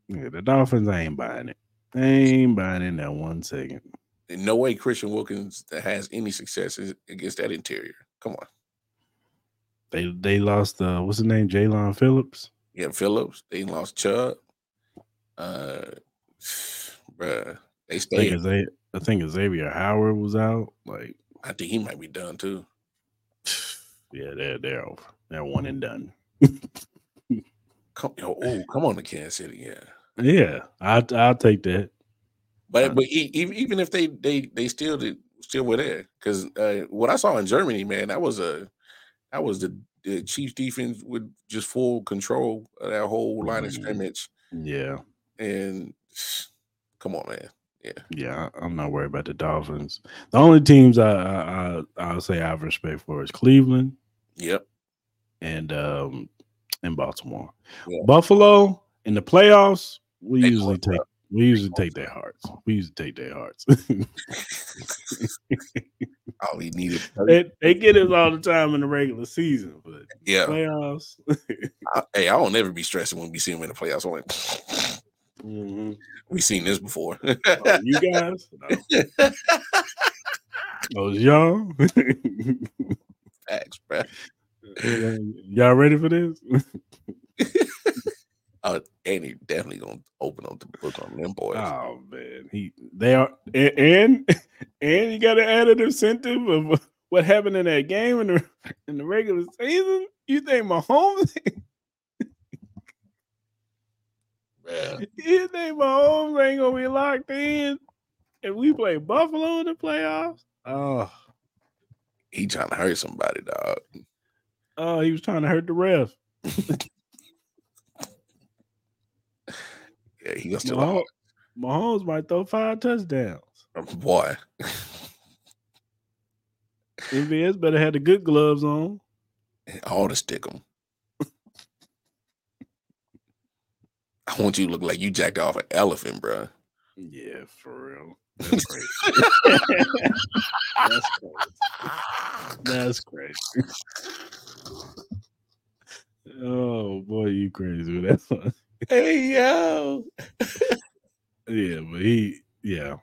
[SPEAKER 1] yeah, the Dolphins, I ain't buying it. I ain't buying it in that one second.
[SPEAKER 3] In no way Christian Wilkins has any success against that interior. Come on.
[SPEAKER 1] They they lost uh what's his name? Jaelan Phillips.
[SPEAKER 3] Yeah, Phillips, they lost Chubb. Uh bruh, they
[SPEAKER 1] I think
[SPEAKER 3] stayed.
[SPEAKER 1] I think Xavier Howard was out. Like,
[SPEAKER 3] I think he might be done too.
[SPEAKER 1] yeah, they're they're over. They're one and done.
[SPEAKER 3] Come, oh, oh, come on to Kansas City, yeah.
[SPEAKER 1] Yeah, I I'll take that.
[SPEAKER 3] But but even if they they they still did, still were there because uh, what I saw in Germany, man, that was a that was the, the Chiefs defense with just full control of that whole line of
[SPEAKER 1] Mhm.
[SPEAKER 3] scrimmage.
[SPEAKER 1] Yeah,
[SPEAKER 3] And come on, man,
[SPEAKER 1] yeah, I- I'm not worried about the Dolphins. The only teams I, I, I I'll say I have respect for is Cleveland
[SPEAKER 3] yep,
[SPEAKER 1] and um and Baltimore.
[SPEAKER 3] Yeah.
[SPEAKER 1] Buffalo in the playoffs, we
[SPEAKER 3] They
[SPEAKER 1] usually take we used to take their hearts. We used to take their hearts.
[SPEAKER 3] all he needed.
[SPEAKER 1] they, they get us all the time in the regular season, but
[SPEAKER 3] Yeah,
[SPEAKER 1] playoffs.
[SPEAKER 3] I, hey, I won't never be stressing when we see them in the playoffs. I'm like,
[SPEAKER 1] Mhm.
[SPEAKER 3] we seen this before.
[SPEAKER 1] Oh, you guys, no. those y'all,
[SPEAKER 3] Facts, bruh.
[SPEAKER 1] y'all ready for this?
[SPEAKER 3] Uh, and he definitely gonna open up the book on them boys.
[SPEAKER 1] Oh man, he they are and and, and you got an added incentive of what happened in that game in the in the regular season. You think Mahomes?
[SPEAKER 3] Bruh.
[SPEAKER 1] you think Mahomes ain't gonna be locked in? And we play Buffalo in the playoffs. Oh,
[SPEAKER 3] He trying to hurt somebody, dog.
[SPEAKER 1] oh, he was trying to hurt the ref.
[SPEAKER 3] Yeah, he gonna still
[SPEAKER 1] Mahomes, Mahomes might throw five touchdowns.
[SPEAKER 3] Um, boy.
[SPEAKER 1] MVS better have the good gloves on.
[SPEAKER 3] All to stick them. I want you to look like you jacked off an elephant, bro.
[SPEAKER 1] Yeah, for real. That's crazy. That's crazy. That's crazy. oh boy, you crazy with that one.
[SPEAKER 3] Hey yo.
[SPEAKER 1] yeah, but he yeah.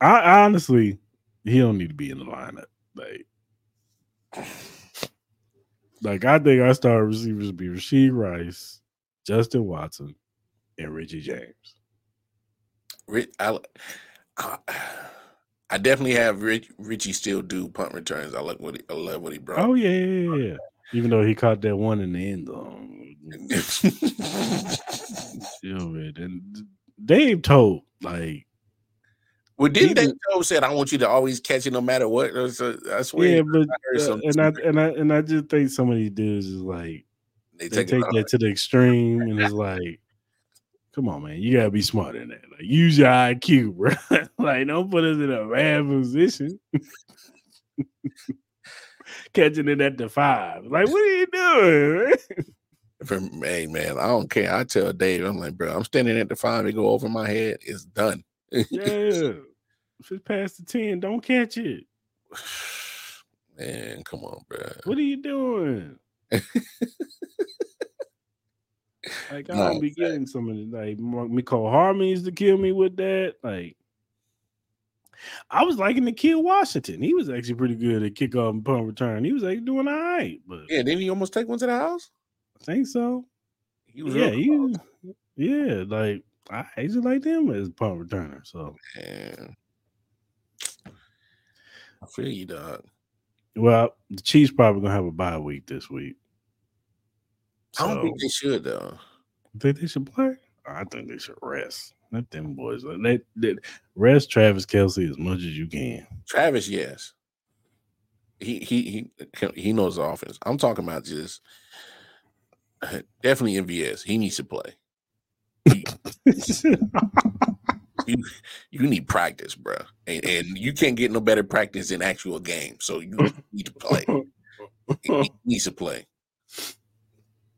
[SPEAKER 1] I, I honestly he don't need to be in the lineup. Like like I think our star receivers be Rashee Rice, Justin Watson, and Richie James.
[SPEAKER 3] I, I, I definitely have Rich, Richie still do punt returns. I like what he, I love what he brought.
[SPEAKER 1] Oh yeah, yeah, yeah. Even though he caught that one in the end zone. still, man. And Dave told like
[SPEAKER 3] well, didn't Told said I want you to always catch it no matter what? I swear.
[SPEAKER 1] Yeah, but I uh, and I and I and I just think some of these dudes is like they, they take, take that to the extreme and it's like Come on, man. You gotta be smarter than that. Like, use your IQ, bro. like, don't put us in a bad position. Catching it at the five. Like, what are you doing?
[SPEAKER 3] For hey man, I don't care. I tell Dave, I'm like, bro, I'm standing at the five, they go over my head, it's done.
[SPEAKER 1] yeah. If it's past the 10, don't catch it.
[SPEAKER 3] Man, come on, bro.
[SPEAKER 1] What are you doing? Like I don't be getting some of the like Mecole Hardman used to kill me with that. Like I was liking the kid Washington. He was actually pretty good at kickoff and punt return. He was like doing all right. But
[SPEAKER 3] yeah, didn't he almost take one to the house?
[SPEAKER 1] I think so. He was yeah, he, yeah, like I just like them as punt returner. So
[SPEAKER 3] Man. I feel you, dog.
[SPEAKER 1] Well, the Chiefs probably gonna have a bye week this week.
[SPEAKER 3] So, I don't think they should though.
[SPEAKER 1] Think they should play? I think they should rest. Let them boys let, let rest Travis Kelce as much as you can.
[SPEAKER 3] Travis, yes. He he he he knows the offense. I'm talking about just definitely MVS. He needs to play. He, you you need practice, bro, and, and you can't get no better practice in actual game. So you need to play. he needs to play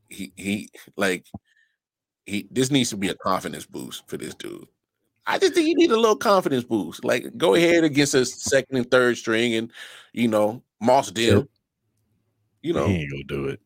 [SPEAKER 3] he he like he this needs to be a confidence boost for this dude. I just think you need a little confidence boost. Like go ahead against a second and third string, and you know Moss did. You know
[SPEAKER 1] he ain't gonna do it.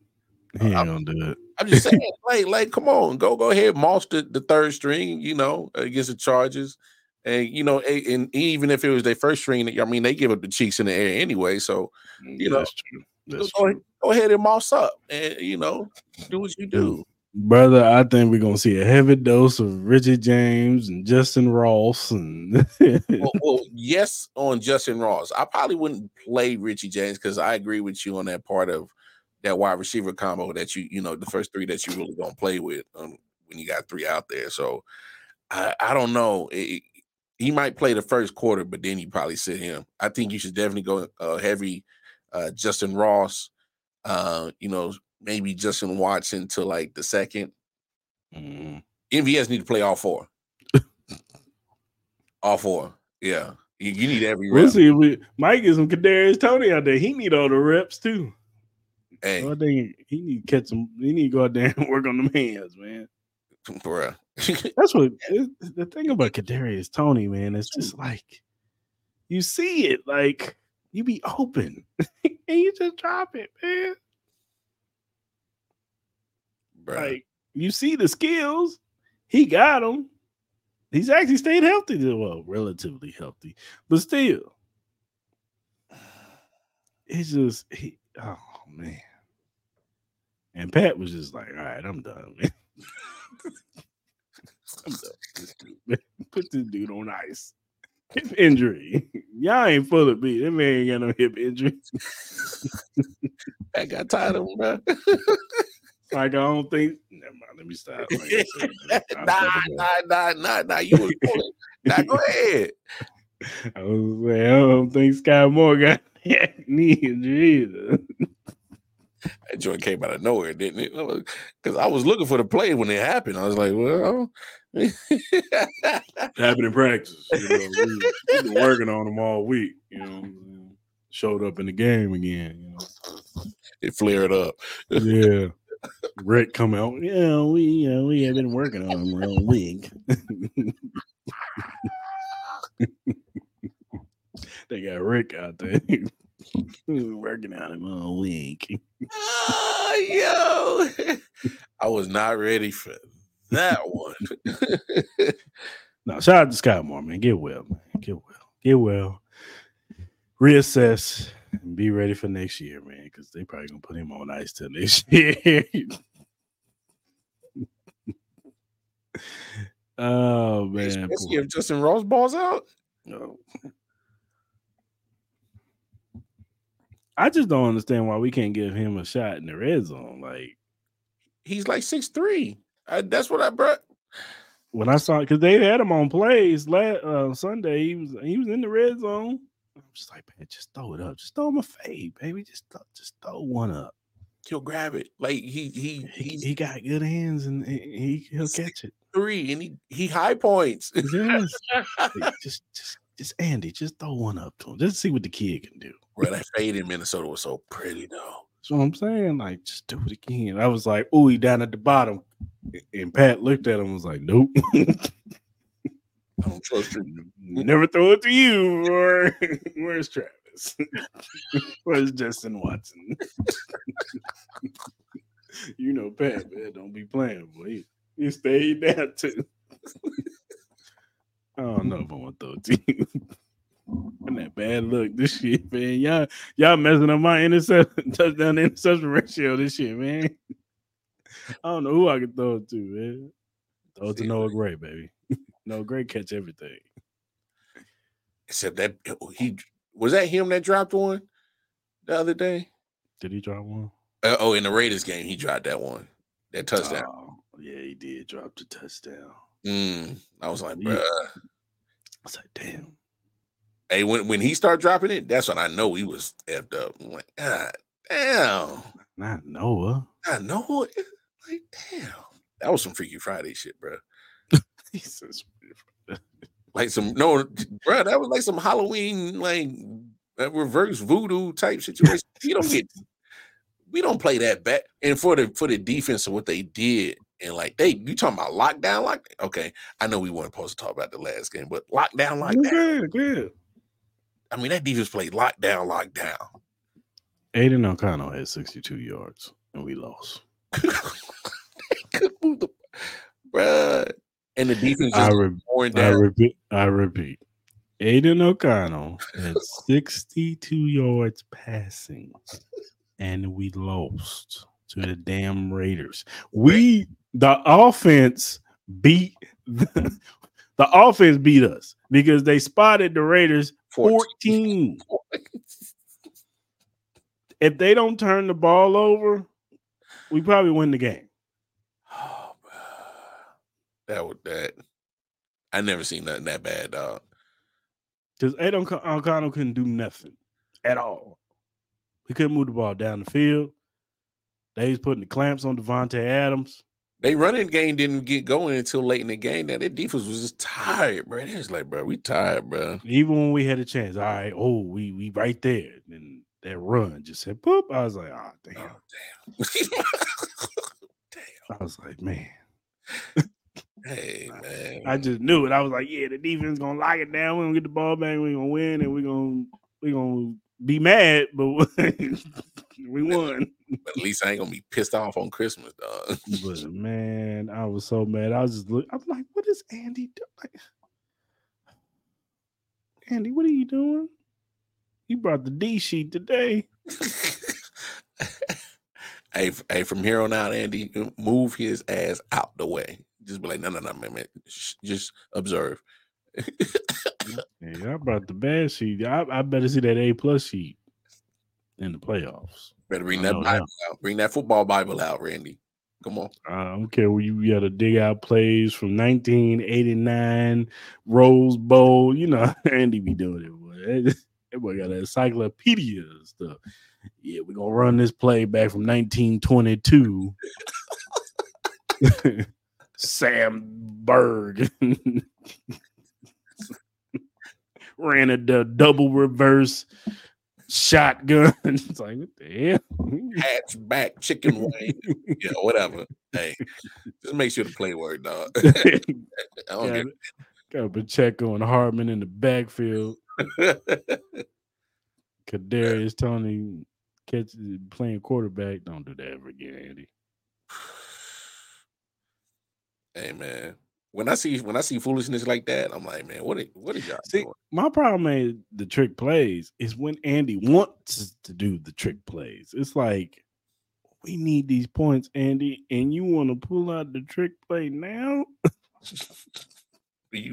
[SPEAKER 1] He ain't I'm, gonna do it.
[SPEAKER 3] I'm just saying, like, like, come on, go, go ahead, Moss the, the third string. You know, against the Chargers, and you know, and even if it was their first string, I mean, they give up the cheeks in the air anyway. So, mm, you know, That's true. That's go, true go ahead and moss up and you know do what you do.
[SPEAKER 1] Brother, I think we're gonna see a heavy dose of Richard James and Justyn Ross and
[SPEAKER 3] well, well, yes, on Justyn Ross. I probably wouldn't play Richie James because I agree with you on that part of that wide receiver combo that you, you know, the first three that you really gonna play with um, when you got three out there. So I, I don't know. It, he might play the first quarter, but then you probably sit him. I think you should definitely go uh, heavy uh, Justyn Ross uh, you know, maybe Justin Watson to like the second. Mm. MVS need to play all four. all four. Yeah. You, you need every
[SPEAKER 1] rep. We'll see. We Mike is some Kadarius Toney out there. He need all the reps too. Hey, so I think he need to catch some. He need to go out there and work on them hands, man. Bruh. That's what the thing about Kadarius Toney, man. It's just like you see it, like you be open and you just drop it, man. Bruh. Like you see the skills, he got them. He's actually stayed healthy, well, relatively healthy, but still, it's just he. Oh man, and Pat was just like, "All right, I'm done, man. I'm done. This dude, man. Put this dude on ice." hip injury. Y'all ain't full of beat. That man ain't got no hip injury.
[SPEAKER 3] I got tired of him, bro.
[SPEAKER 1] like I don't think. Never mind. Let me stop.
[SPEAKER 3] nah, nah, nah, nah, nah. You was pulling. nah, go ahead.
[SPEAKER 1] I was saying, I don't think Skyy Moore got knee injury either.
[SPEAKER 3] That joint came out of nowhere, didn't it? Because I was looking for the play when it happened. I was like, well,
[SPEAKER 1] happened in practice. You know, we, have been working on them all week. You know, showed up in the game again. You know,
[SPEAKER 3] it flared up.
[SPEAKER 1] yeah. Rick come out. Yeah, we yeah we have been working on him real week. they got Rick out there. We were working on him all week.
[SPEAKER 3] Oh, yo, I was not ready for that one.
[SPEAKER 1] no, shout out to Scott Moore, man. Get well, man. Get well. Get well. Reassess and be ready for next year, man, because they probably gonna put him on ice till next year. oh man,
[SPEAKER 3] especially if Justyn Ross balls out. No.
[SPEAKER 1] I just don't understand why we can't give him a shot in the red zone. Like
[SPEAKER 3] he's like six three. that's what I brought.
[SPEAKER 1] When I saw because they had him on plays last uh, Sunday, he was he was in the red zone. I'm just like, man, just throw it up. Just throw him a fade, baby. Just th- just throw one up.
[SPEAKER 3] He'll grab it. Like he he
[SPEAKER 1] he, he got good hands and he he'll catch it.
[SPEAKER 3] Three and he he high points. yes.
[SPEAKER 1] just just just Andy, just throw one up to him. Just see what the kid can do.
[SPEAKER 3] Right, that fade in Minnesota was so pretty though.
[SPEAKER 1] So what I'm saying, like, just do it again. I was like, "Ooh, he down at the bottom," and Pat looked at him and was like, "Nope."
[SPEAKER 3] I don't trust you.
[SPEAKER 1] Never throw it to you. Or where's Travis? where's Justin Watson? you know, Pat, man, don't be playing, boy. He, he stayed down too. I don't know if I want to throw it to you. And that bad look, this shit, man. Y'all, y'all messing up my interception touchdown interception ratio. This shit, man. I don't know who I can throw it to, man. Throw it to Noah Gray, baby. No, great catch everything.
[SPEAKER 3] Except that he was that him that dropped one the other day.
[SPEAKER 1] Did he drop one?
[SPEAKER 3] Uh, oh, in the Raiders game, he dropped that one, that touchdown. Oh,
[SPEAKER 1] yeah, he did drop the touchdown.
[SPEAKER 3] Mm, I was like, bro. I
[SPEAKER 1] was like, damn.
[SPEAKER 3] Hey, when, when he started dropping it, that's when I know he was effed up. I'm like, God damn.
[SPEAKER 1] Not Noah.
[SPEAKER 3] Not Noah. Like, damn. That was some Freaky Friday shit, bro. Jesus. like some no, bro. That was like some Halloween, like reverse voodoo type situation. you don't get, we don't play that back. And for the for the defense of what they did, and like they, you talking about lockdown, like okay, I know we weren't supposed to talk about the last game, but lockdown, lockdown.
[SPEAKER 1] Good, good.
[SPEAKER 3] I mean, that defense played lockdown, lockdown.
[SPEAKER 1] Aidan O'Connell had 62 yards, and we lost.
[SPEAKER 3] could move the, bruh and the defense
[SPEAKER 1] I, re- I repeat, I repeat. Aidan O'Connell had 62 yards passing, and we lost to the damn Raiders. We the offense beat the, the offense beat us because they spotted the Raiders 14. 14. if they don't turn the ball over, we probably win the game.
[SPEAKER 3] That would that. I never seen nothing that bad, dog.
[SPEAKER 1] Because Aidan O'Connell couldn't do nothing at all. He couldn't move the ball down the field. They was putting the clamps on Davante Adams.
[SPEAKER 3] They running game didn't get going until late in the game. Now their defense was just tired, bro. It was like, bro, we tired, bro.
[SPEAKER 1] Even when we had a chance, all right, oh, we we right there. And that run just said boop. I was like, ah, oh damn. Oh, damn. damn. I was like, man.
[SPEAKER 3] Hey man,
[SPEAKER 1] I just knew it. I was like, yeah, the defense gonna lock it down. We're gonna get the ball back. We're gonna win, and we're gonna we gonna be mad, but we won.
[SPEAKER 3] But at least I ain't gonna be pissed off on Christmas, dog.
[SPEAKER 1] but man, I was so mad. I was just look. I'm like, what is Andy doing? Like, Andy, what are you doing? You brought the D sheet today.
[SPEAKER 3] hey, hey, from here on out, Andy, move his ass out the way. Just be like, no, no, no, man, man. just observe.
[SPEAKER 1] yeah, I brought the bad sheet. I, I better see that A plus sheet in the playoffs.
[SPEAKER 3] Better bring that Bible out. Bring that football Bible out, Randy. Come on.
[SPEAKER 1] I don't care where you got to dig out plays from 1989, Rose Bowl. You know, Andy be doing it. Boy. Everybody got an encyclopedia stuff. Yeah, we're gonna run this play back from 1922. Sam Berg ran a d- double reverse shotgun. it's like what the hell?
[SPEAKER 3] Hatchback chicken wing. yeah, whatever. Hey, just make sure the play work, dog. I don't
[SPEAKER 1] got,
[SPEAKER 3] get
[SPEAKER 1] got Pacheco and Hardman in the backfield. Kadarius Toney catch playing quarterback. Don't do that ever again, Andy.
[SPEAKER 3] Hey man. When I see when I see foolishness like that, I'm like, man, what are, what are y'all
[SPEAKER 1] See,
[SPEAKER 3] doing?
[SPEAKER 1] my problem is the trick plays is when Andy wants to do the trick plays. It's like we need these points, Andy, and you want to pull out the trick play now?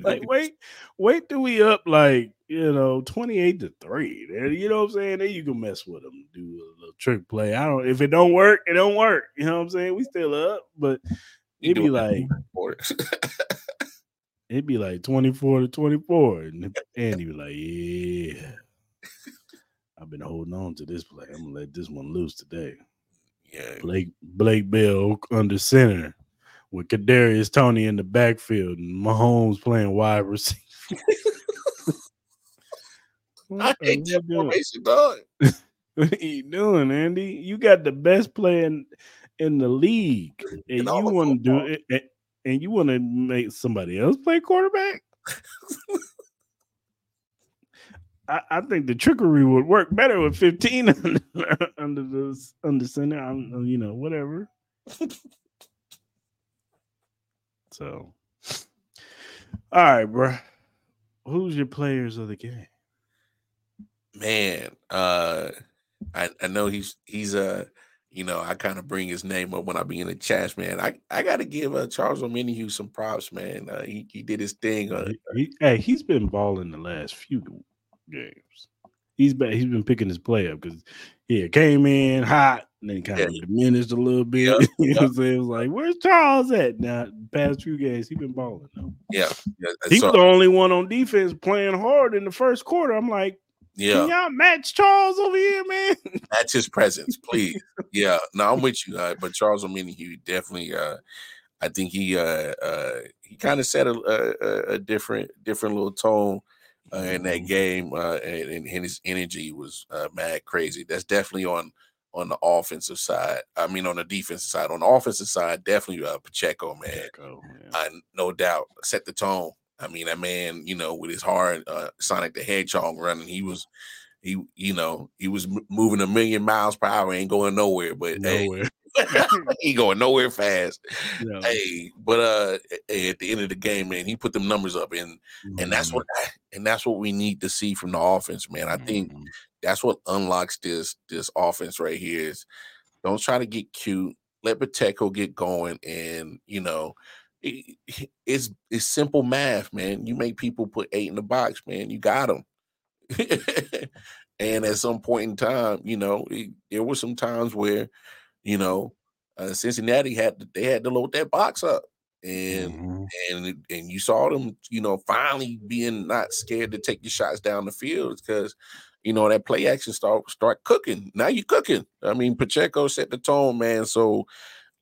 [SPEAKER 1] Like, wait, wait till we up like you know twenty eight to three. You know what I'm saying. Then you can mess with them, do a little trick play. I don't. If it don't work, it don't work. You know what I'm saying. We still up, but it'd be like
[SPEAKER 3] it.
[SPEAKER 1] it'd be like twenty four to twenty four, and Andy be like, yeah. I've been holding on to this play. I'm gonna let this one loose today.
[SPEAKER 3] yeah,
[SPEAKER 1] Blake Blake Bell under center with Kadarius Toney in the backfield and Mahomes playing wide receiver.
[SPEAKER 3] I hate that formation, dog.
[SPEAKER 1] What are you doing, Andy? You got the best player in, in the league, and you want to do it, and- you want to make somebody else play quarterback. I, I think the trickery would work better with 15 under, under the under center. I'm, you know, whatever. so, all right, bro. Who's your players of the game?
[SPEAKER 3] man uh i i know he's he's uh you know i kind of bring his name up when i be in the chats man i i gotta give uh charles Omenihu some props man uh he, he did his thing uh,
[SPEAKER 1] He- he- hey, he's been balling the last few games. He's been he's been picking his play up because he came in hot and then kind of
[SPEAKER 3] Yeah.
[SPEAKER 1] diminished a little bit. You know what I'm saying? It was like, where's Charles at? Now, past few games, he been balling though.
[SPEAKER 3] yeah, yeah
[SPEAKER 1] He was the only one on defense playing hard in the first quarter. I'm like,
[SPEAKER 3] yeah
[SPEAKER 1] can y'all match Charles over here, man?
[SPEAKER 3] that's his presence, please. yeah, no, I'm with you. Uh, but Charles Omenihu definitely, uh, I think he uh, uh, he kind of set a, a, a different different little tone uh, in that game, uh, and, and his energy was uh, mad crazy. That's definitely on on the offensive side. I mean, on the defensive side. On the offensive side, definitely uh, Pacheco, man.
[SPEAKER 1] Pacheco, yeah.
[SPEAKER 3] I no doubt set the tone. I mean, that man, you know, with his hard uh, Sonic the Hedgehog running, he was, he, you know, he was m- moving a million miles per hour, ain't going nowhere. But
[SPEAKER 1] Nowhere.
[SPEAKER 3] hey, he going nowhere fast.
[SPEAKER 1] No.
[SPEAKER 3] Hey, but uh, at the end of the game, man, he put them numbers up, and and that's what and that's what we need to see from the offense, man. I think
[SPEAKER 1] Mhm.
[SPEAKER 3] that's what unlocks this this offense right here is don't try to get cute let Pacheco get going and you know it- it's it's simple math man you make people put eight in the box man you got them and at some point in time you know it- there were some times where you know uh, Cincinnati had to, they had to load that box up and
[SPEAKER 1] Mhm.
[SPEAKER 3] and and you saw them, you know, finally being not scared to take the shots down the field because you know that play action start start cooking. Now you cooking. I mean, Pacheco set the tone, man. So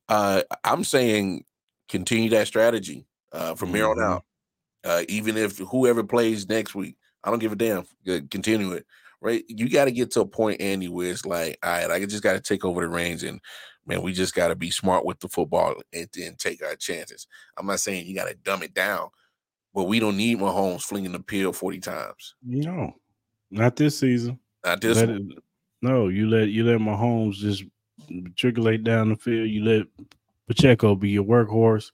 [SPEAKER 3] uh I'm saying continue that strategy uh from here on
[SPEAKER 1] Mhm.
[SPEAKER 3] out. Uh even if whoever plays next week, I don't give a damn. Good, Continue it. Right. You got to get to a point, Andy, where it's like, all right, I just got to take over the reins and man, we just got to be smart with the football and then take our chances. I'm not saying you got to dumb it down, but we don't need Mahomes flinging the pill 40 times.
[SPEAKER 1] No, not this season.
[SPEAKER 3] Not this
[SPEAKER 1] it- no, you let you let Mahomes just matriculate down the field. You let Pacheco be your workhorse,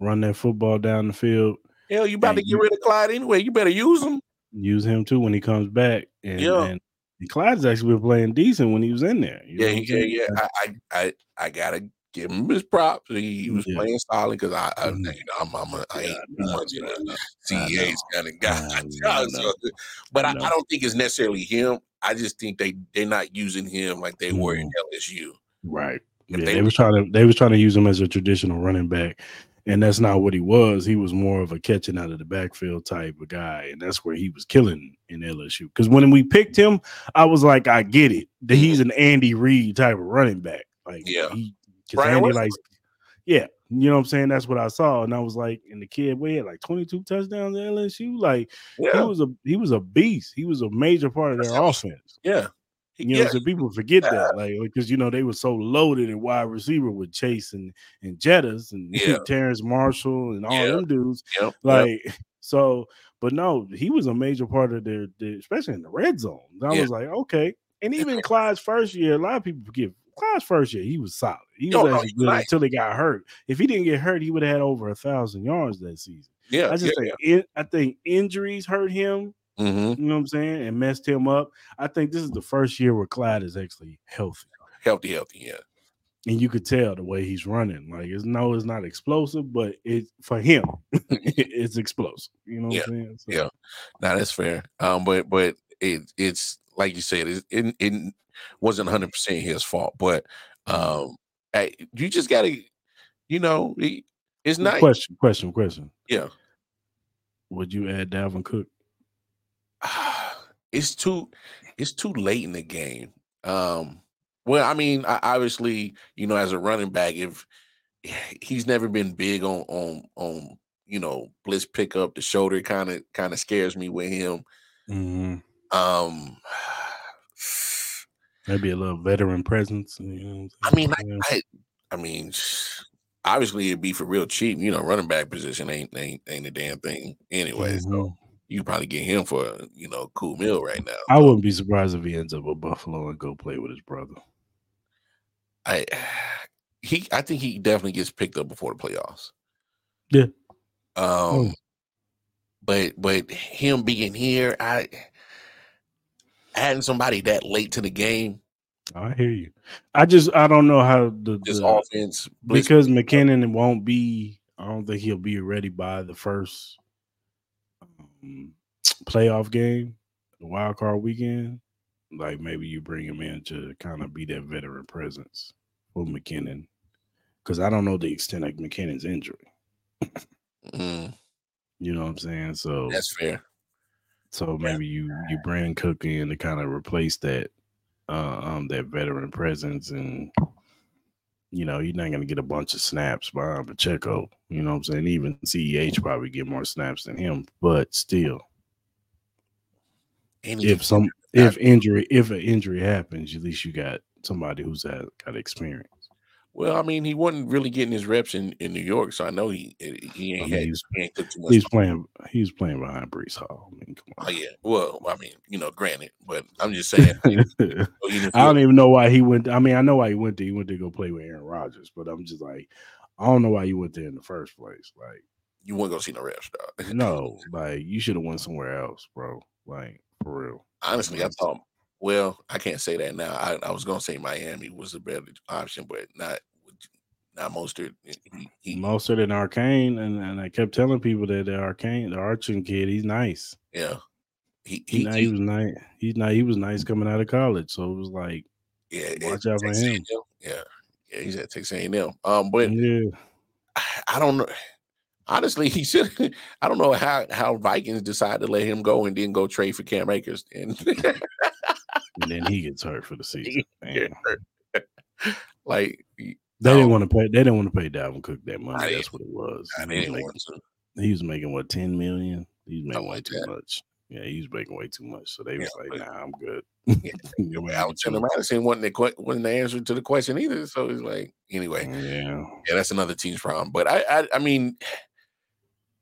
[SPEAKER 1] run that football down the field.
[SPEAKER 3] Hell, you about to get rid of Clyde anyway. You better use him.
[SPEAKER 1] Use him too when he comes back. And,
[SPEAKER 3] Yeah.
[SPEAKER 1] and, and Clyde's actually been playing decent when he was in there.
[SPEAKER 3] Yeah, yeah, yeah. I, I, I, gotta give him his props. He, he was
[SPEAKER 1] Yeah.
[SPEAKER 3] playing solid because I, I,
[SPEAKER 1] Mhm.
[SPEAKER 3] you know, I'm, I'm a, I ain't
[SPEAKER 1] Yeah, no,
[SPEAKER 3] much of a
[SPEAKER 1] no,
[SPEAKER 3] CEH's kind of guy.
[SPEAKER 1] I know.
[SPEAKER 3] But I,
[SPEAKER 1] I
[SPEAKER 3] don't think it's necessarily him. I just think they they're not using him like they were in
[SPEAKER 1] Mhm.
[SPEAKER 3] LSU.
[SPEAKER 1] Right.
[SPEAKER 3] If
[SPEAKER 1] Yeah,
[SPEAKER 3] they
[SPEAKER 1] they,
[SPEAKER 3] was-
[SPEAKER 1] trying to they was trying to use him as a traditional running back, and that's not what he was. He was more of a catching out of the backfield type of guy, and that's where he was killing in LSU. Because when we picked him, I was like, I get it. That mm-hmm. he's an Andy Reid type of running back. Like,
[SPEAKER 3] Yeah.
[SPEAKER 1] because Andy likes, yeah, you know what I'm saying. That's what I saw, and I was like, and the kid we had like 22 touchdowns at LSU. Like, he was a he was a beast. He was a major part of their offense.
[SPEAKER 3] yeah.
[SPEAKER 1] You know, yeah. so people forget that, like, because you know they were so loaded in wide receiver with Chase and and Jettas and yeah. Terrace Marshall and all yeah. them dudes. Yep. Like, yep. so, but no, he was a major part of their, their especially in the red zone. I was like, okay. And even Clyde's first year, a lot of people forget Clyde's first year, he was solid. He was actually good nice. until he got hurt. If he didn't get hurt, he would have had over a thousand yards that season.
[SPEAKER 3] Yeah,
[SPEAKER 1] I just
[SPEAKER 3] yeah,
[SPEAKER 1] think it, I think injuries hurt him
[SPEAKER 3] Mm-hmm.
[SPEAKER 1] You know what I'm saying? And messed him up. I think this is the first year where Clyde is actually healthy.
[SPEAKER 3] Healthy, healthy, yeah.
[SPEAKER 1] And you could tell the way he's running. Like it's no, it's not explosive, but it for him, it's explosive. You know what
[SPEAKER 3] yeah.
[SPEAKER 1] I'm saying?
[SPEAKER 3] So. Yeah. Now that's fair. Um, but but it it's like you said, it it, it wasn't 100 percent his fault, but um, hey, you just gotta, you know, it's not
[SPEAKER 1] question, question, question.
[SPEAKER 3] Yeah.
[SPEAKER 1] Would you add Dalvin Cook?
[SPEAKER 3] it's too it's too late in the game. Um, well, I mean, I, obviously, you know, as a running back, if he's never been big on on on you know blitz pickup, the shoulder kind of kind of scares me with him.
[SPEAKER 1] Mm-hmm.
[SPEAKER 3] Um,
[SPEAKER 1] maybe a little veteran presence. You know
[SPEAKER 3] I mean, I, I, I mean, obviously it'd be for real cheap. You know, running back position ain't ain't ain't a damn thing anyway. Mm-hmm. So you probably get him for you know cool meal right now.
[SPEAKER 1] I wouldn't be surprised if he ends up with Buffalo and go play with his brother.
[SPEAKER 3] I he I think he definitely gets picked up before the playoffs.
[SPEAKER 1] Yeah.
[SPEAKER 3] Um oh. but but him being here, I adding somebody that late to the game.
[SPEAKER 1] I hear you. I just I don't know how the
[SPEAKER 3] this
[SPEAKER 1] the,
[SPEAKER 3] offense
[SPEAKER 1] because McKinnon won't be. I don't think he'll be ready by the first um, playoff game, the wild card weekend, like maybe you bring him in to kind of be that veteran presence for McKinnon. Because I don't know the extent of McKinnon's injury.
[SPEAKER 3] mm.
[SPEAKER 1] You know what I'm saying? So
[SPEAKER 3] that's fair.
[SPEAKER 1] So maybe yeah. you you bring Cook in to kind of replace that uh, um that veteran presence and you know, you're not going to get a bunch of snaps behind Pacheco. You know what I'm saying? Even CEH probably get more snaps than him, but still. if some if injury if an injury happens, at least you got somebody who's had, got experience.
[SPEAKER 3] Well, I mean, he wasn't really getting his reps in, in New York, so I know he eh, he ain't I mean, had
[SPEAKER 1] he's,
[SPEAKER 3] he ain't
[SPEAKER 1] too much. He's playing. He's playing behind Breece Hall. I mean, come oh,
[SPEAKER 3] on. Oh yeah. Well, I mean, you know, granted, but I'm just saying.
[SPEAKER 1] I don't even know why he went. I mean, I know why he went there. He went to go play with Aaron Rodgers, but I'm just like, I don't know why you went there in the first place. Like,
[SPEAKER 3] you wouldn't go see no reps,
[SPEAKER 1] dog. no, like you should have went somewhere else, bro. Like for real.
[SPEAKER 3] Honestly, I thought. Well, I can't say that now. I, I was gonna say Miami was a better option, but not not Mostert. He,
[SPEAKER 1] he, Mostert and Achane, and, and I kept telling people that the Achane, the Achane kid, he's nice.
[SPEAKER 3] Yeah,
[SPEAKER 1] he he, he, he was nice. He's not. He was nice coming out of college, so it was like,
[SPEAKER 3] yeah,
[SPEAKER 1] watch out for him.
[SPEAKER 3] Yeah, yeah, he's at Texas A&M. Um, but yeah, I, I don't know. Honestly, he should. I don't know how how Vikings decide to let him go and then go trade for Cam Akers, and,
[SPEAKER 1] and then he gets hurt for the season.
[SPEAKER 3] like
[SPEAKER 1] they didn't want to pay. They didn't want to pay Dalvin Cook that money. That's what it was.
[SPEAKER 3] I he, was making,
[SPEAKER 1] he was making what ten million. He's making way like too that. much. Yeah, he's making way too much. So they yeah, was like, "Nah, I'm good."
[SPEAKER 3] yeah, Alexander Mattison wasn't the wasn't the answer to the question either. So he's like, anyway,
[SPEAKER 1] yeah,
[SPEAKER 3] yeah, that's another team's problem. But I, I, I mean,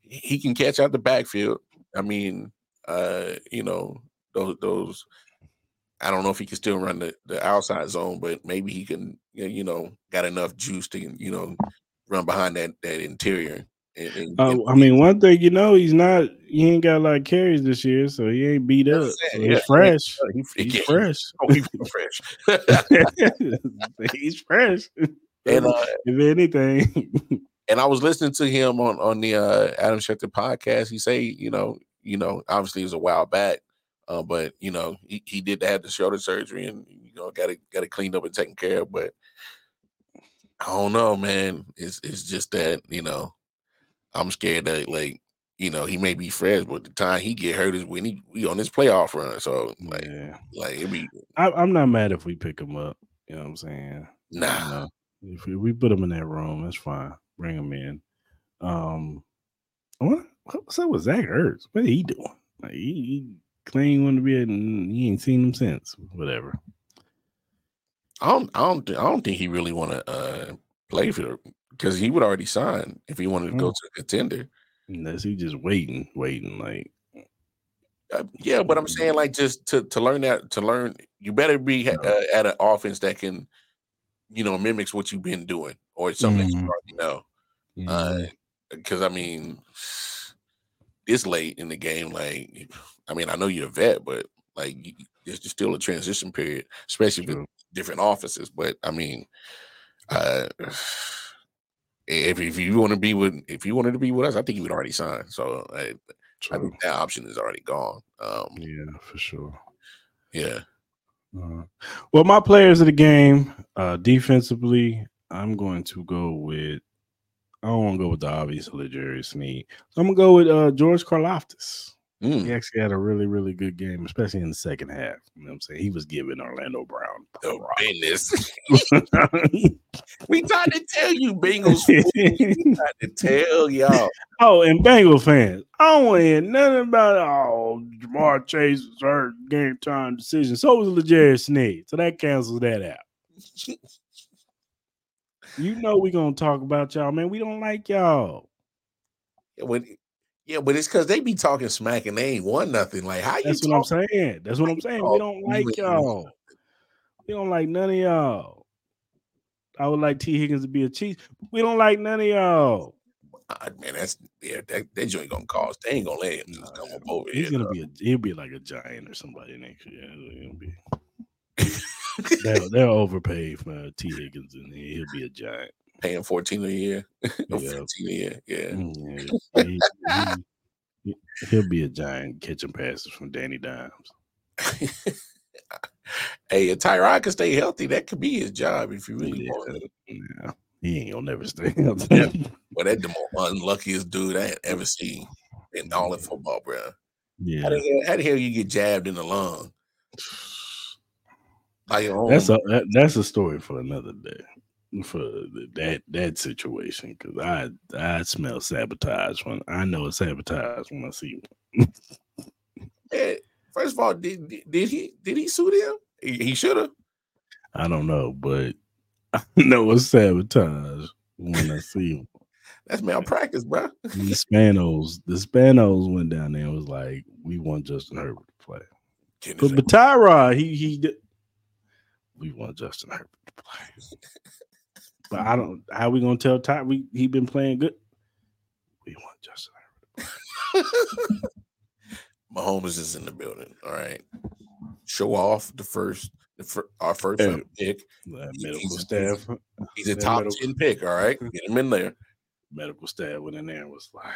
[SPEAKER 3] he can catch out the backfield. I mean, uh, you know, those those I don't know if he can still run the, the outside zone, but maybe he can, you know, got enough juice to, you know, run behind that that interior. And, and,
[SPEAKER 1] uh, I mean, one thing you know, he's not. He ain't got a lot of carries this year, so he ain't beat up. So yeah, he's fresh. He, he's yeah. fresh.
[SPEAKER 3] Oh, he's fresh.
[SPEAKER 1] he's fresh.
[SPEAKER 3] And uh,
[SPEAKER 1] if anything,
[SPEAKER 3] and I was listening to him on on the uh, Adam Schefter podcast. He say, you know, you know, obviously it was a while back, uh, but you know, he, he did have the shoulder surgery and you know got it got it cleaned up and taken care of. But I don't know, man. It's it's just that you know, I'm scared that like you know he may be fresh, but the time he get hurt is when he we on this playoff run. So like yeah. like it be.
[SPEAKER 1] I, am not mad if we pick him up. You know what I'm saying?
[SPEAKER 3] Nah.
[SPEAKER 1] You know, if we, we put him in that room, that's fine. Bring him in. Um, what what's up with Zach Ertz? What are he doing? Like he, he claim want to be, and he ain't seen him since. Whatever.
[SPEAKER 3] I don't, I don't, I don't think he really want to uh, play for because he would already sign if he wanted to go
[SPEAKER 1] Mm.
[SPEAKER 3] to a contender.
[SPEAKER 1] Unless he just waiting, waiting. Like
[SPEAKER 3] Uh, yeah, but I'm saying like just to to learn that to learn, you better be uh, at an offense that can, you know, mimics what you've been doing or something
[SPEAKER 1] Mhm.
[SPEAKER 3] you already know.
[SPEAKER 1] mm,
[SPEAKER 3] Uh, Because I mean, this late in the game, like, I mean, I know you're a vet, but like, you, there's just still a transition period, especially with different offices. But I mean, uh, if if you want to be with if you wanted to be with us, I think you would already sign. So I, I think that option is already gone. Um,
[SPEAKER 1] Yeah, for sure.
[SPEAKER 3] yeah.
[SPEAKER 1] Uh, well, my players of the game, uh, defensively, I'm going to go with. I don't want to go with the obvious L'Jarius Sneed. So I'm gonna go with uh, George Karlaftis.
[SPEAKER 3] Mm.
[SPEAKER 1] He actually had a really, really good game, especially in the second half. You know what I'm saying? He was giving Orlando Brown.
[SPEAKER 3] Oh,
[SPEAKER 1] props.
[SPEAKER 3] business. we tried to tell you, Bengals. We tried to tell y'all.
[SPEAKER 1] oh, and Bengal fans, I don't want to hear nothing about oh Ja'Marr Chase hurt game time decision. So was L'Jarius Sneed. So that cancels that out. You know we gonna talk about y'all, man. We don't like y'all.
[SPEAKER 3] Yeah, when, yeah, but it's because they be talking smack and they ain't won nothing. Like how you
[SPEAKER 1] That's what I'm saying. That's what I'm saying. We don't like y'all. We don't like none of y'all. I would like Tee Higgins to be a Chief. We don't like none of y'all.
[SPEAKER 3] Ah, man, that's yeah, that, that joint gonna cost. They ain't gonna let him just come up over
[SPEAKER 1] He's
[SPEAKER 3] here.
[SPEAKER 1] He's gonna be a he'll be like a giant or somebody next year. He'll be they'll, they'll overpay for Tee Higgins and he'll be a giant.
[SPEAKER 3] paying 14 a year. or
[SPEAKER 1] Yeah.
[SPEAKER 3] 15 a year. Yeah.
[SPEAKER 1] Mm, yeah. He, he, he'll be a giant catching passes from Danny Dimes.
[SPEAKER 3] hey, if Tyrod can stay healthy, that could be his job if you really
[SPEAKER 1] Yeah.
[SPEAKER 3] want it.
[SPEAKER 1] Yeah. He ain't gonna never stay.
[SPEAKER 3] Yeah. But that the most unluckiest dude I had ever seen in all of football, bro. How
[SPEAKER 1] yeah.
[SPEAKER 3] the hell, how the hell you get jabbed in the lung? By your own
[SPEAKER 1] That's a that, that's a story for another day. For that that situation, because I I smell sabotage when I know it's sabotage when I see one.
[SPEAKER 3] Man, First of all, did, did did he did he sue them? He, he should have.
[SPEAKER 1] I don't know, but I know it's sabotage when I see one.
[SPEAKER 3] That's malpractice, bro.
[SPEAKER 1] the Spanos. The Spanos went down there and was like, "We want Justin Herbert to play." But, but Tyrod, he he. We want Justin Herbert to play. But I don't. How we gonna tell Ty? We he been playing good. We want Justin Herbert.
[SPEAKER 3] Mahomes is in the building. All right, show off the first, the fir- our first
[SPEAKER 1] Hey.
[SPEAKER 3] pick.
[SPEAKER 1] Medical
[SPEAKER 3] he's-
[SPEAKER 1] staff,
[SPEAKER 3] He's a
[SPEAKER 1] That
[SPEAKER 3] top
[SPEAKER 1] middle-
[SPEAKER 3] ten pick. All right, get him in there.
[SPEAKER 1] medical staff went in there and was like,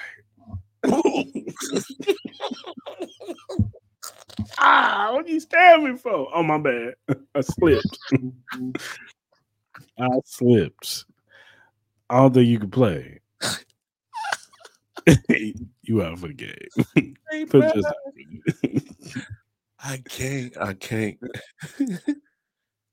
[SPEAKER 1] "Ah, what you stab me for?" Oh my bad, I slipped. I slipped. I don't think you can play. you out for the game.
[SPEAKER 3] Hey,
[SPEAKER 1] just-
[SPEAKER 3] I can't. I can't.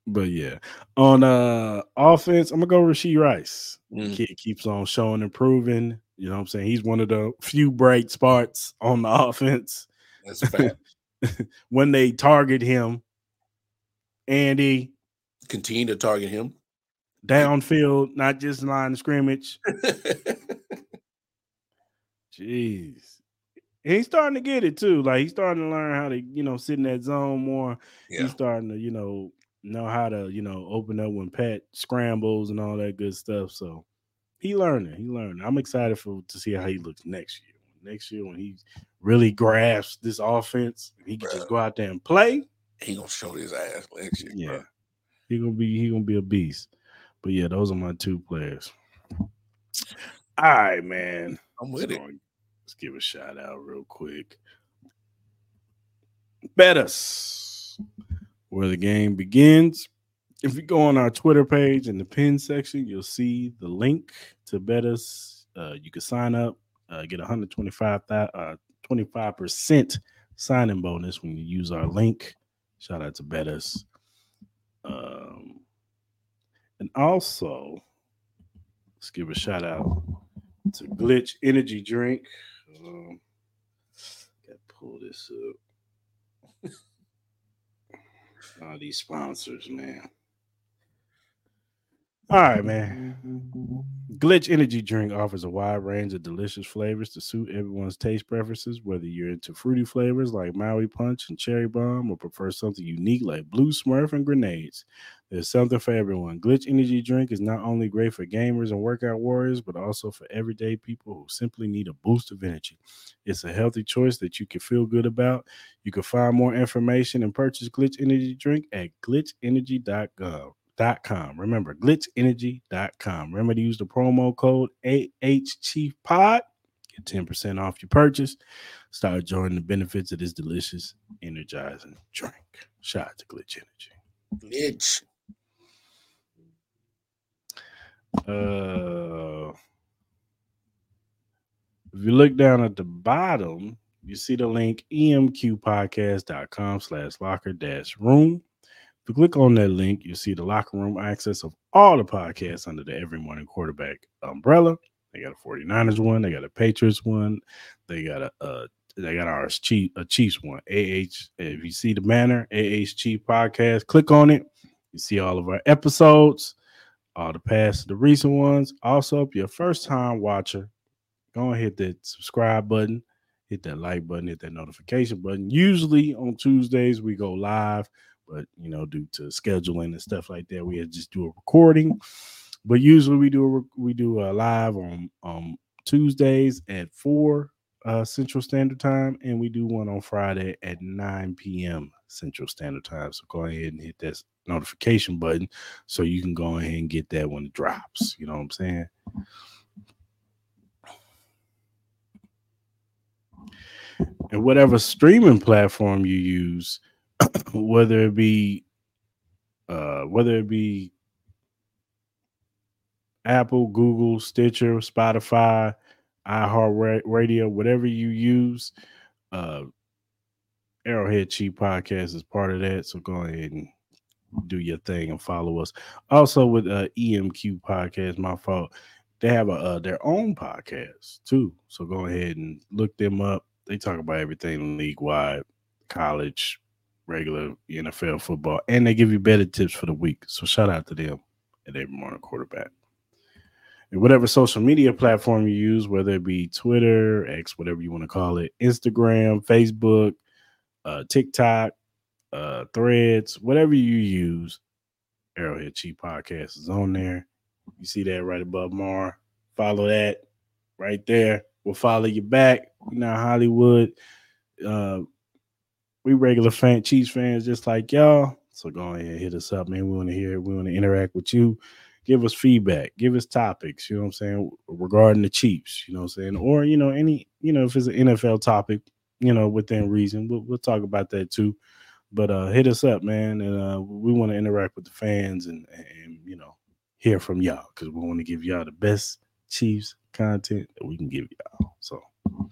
[SPEAKER 1] but yeah, on uh offense, I'm gonna go Rashee Rice.
[SPEAKER 3] Mm.
[SPEAKER 1] Kid keeps on showing improving. You know what I'm saying? He's one of the few bright spots on the offense.
[SPEAKER 3] That's a fact.
[SPEAKER 1] when they target him, Andy
[SPEAKER 3] Continue to target him.
[SPEAKER 1] downfield, not just line of scrimmage. Jeez. And he's starting to get it too. Like he's starting to learn how to, you know, sit in that zone more.
[SPEAKER 3] yeah.
[SPEAKER 1] He's starting to, you know, know how to, you know, open up when Pat scrambles and all that good stuff. So he learning. He learning. I'm excited for to see how he looks next year. Next year when he really grasps this offense, he can just go out there and play.
[SPEAKER 3] He gonna show his ass next year.
[SPEAKER 1] Yeah.
[SPEAKER 3] bro.
[SPEAKER 1] He gonna be he gonna be a beast. But yeah, those are my two players. All right, man.
[SPEAKER 3] I'm with it.
[SPEAKER 1] So, Let's give a shout out real quick. BetUS where the game begins. If you go on our Twitter page in the pin section, you'll see the link to BetUS. Uh, you can sign up, uh, get 125 uh, 25% signing bonus when you use our link. Shout out to BetUS. Um, and also, let's give a shout out to Glitch Energy Drink. Um, gotta pull this up. All these sponsors, man. All right, man. Glitch Energy Drink offers a wide range of delicious flavors to suit everyone's taste preferences, whether you're into fruity flavors like Maui Punch and Cherry Bomb or prefer something unique like Blue Smurf and Grenades. There's something for everyone. Glitch Energy Drink is not only great for gamers and workout warriors, but also for everyday people who simply need a boost of energy. It's a healthy choice that you can feel good about. You can find more information and purchase Glitch Energy Drink at glitchenergy.gov glitchenergy.com. Remember, glitchenergy.com. Remember to use the promo code AHChiefPod. Get 10% off your purchase. Start enjoying the benefits of this delicious, energizing drink. Shout out to Glitch Energy.
[SPEAKER 3] Glitch.
[SPEAKER 1] Uh, if you look down at the bottom, you see the link emqpodcast.com slash locker dash room. If you click on that link, you'll see the locker room access of all the podcasts under the Every Morning Quarterback umbrella. They got a 49ers one, they got a Patriots one, they got a uh, they got our Chief, a Chiefs one. AH. If you see the banner, AH Chief Podcast, click on it. You see all of our episodes, all the past, the recent ones. Also, if you're a first time watcher, go and hit that subscribe button, hit that like button, hit that notification button. Usually on Tuesdays, we go live but you know, due to scheduling and stuff like that, we had just do a recording. But usually we do a, we do a live on um Tuesdays at four uh, Central Standard Time, and we do one on Friday at 9 p.m. Central Standard Time. So go ahead and hit that notification button so you can go ahead and get that when it drops. You know what I'm saying? And whatever streaming platform you use, whether it be uh whether it be Apple, Google, Stitcher, Spotify, iHeart Radio, whatever you use, uh Arrowhead Chief Podcast is part of that. So go ahead and do your thing and follow us. Also with uh EMQ Podcast, my fault. They have a uh, their own podcast too. So go ahead and look them up. They talk about everything league wide, college, regular NFL football, and they give you better tips for the week. So shout out to them at every morning quarterback. And whatever social media platform you use, whether it be Twitter, X, whatever you want to call it, Instagram, Facebook, uh, TikTok, uh, Threads, whatever you use, Arrowhead Chief Podcast is on there. You see that right above Mar. Follow that right there. We'll follow you back. Know, Hollywood. Uh, we regular fan Chiefs fans just like y'all. So go ahead, hit us up, man. We want to hear, we want to interact with you. Give us feedback, give us topics, you know what I'm saying, regarding the Chiefs, you know what I'm saying, or you know, any, you know, if it's an NFL topic, you know, within reason, we'll, we'll talk about that too. But uh hit us up, man, and uh we want to interact with the fans and and you know hear from y'all because we want to give y'all the best Chiefs content that we can give y'all. So, all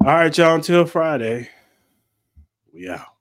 [SPEAKER 1] right, y'all. Until Friday. Out.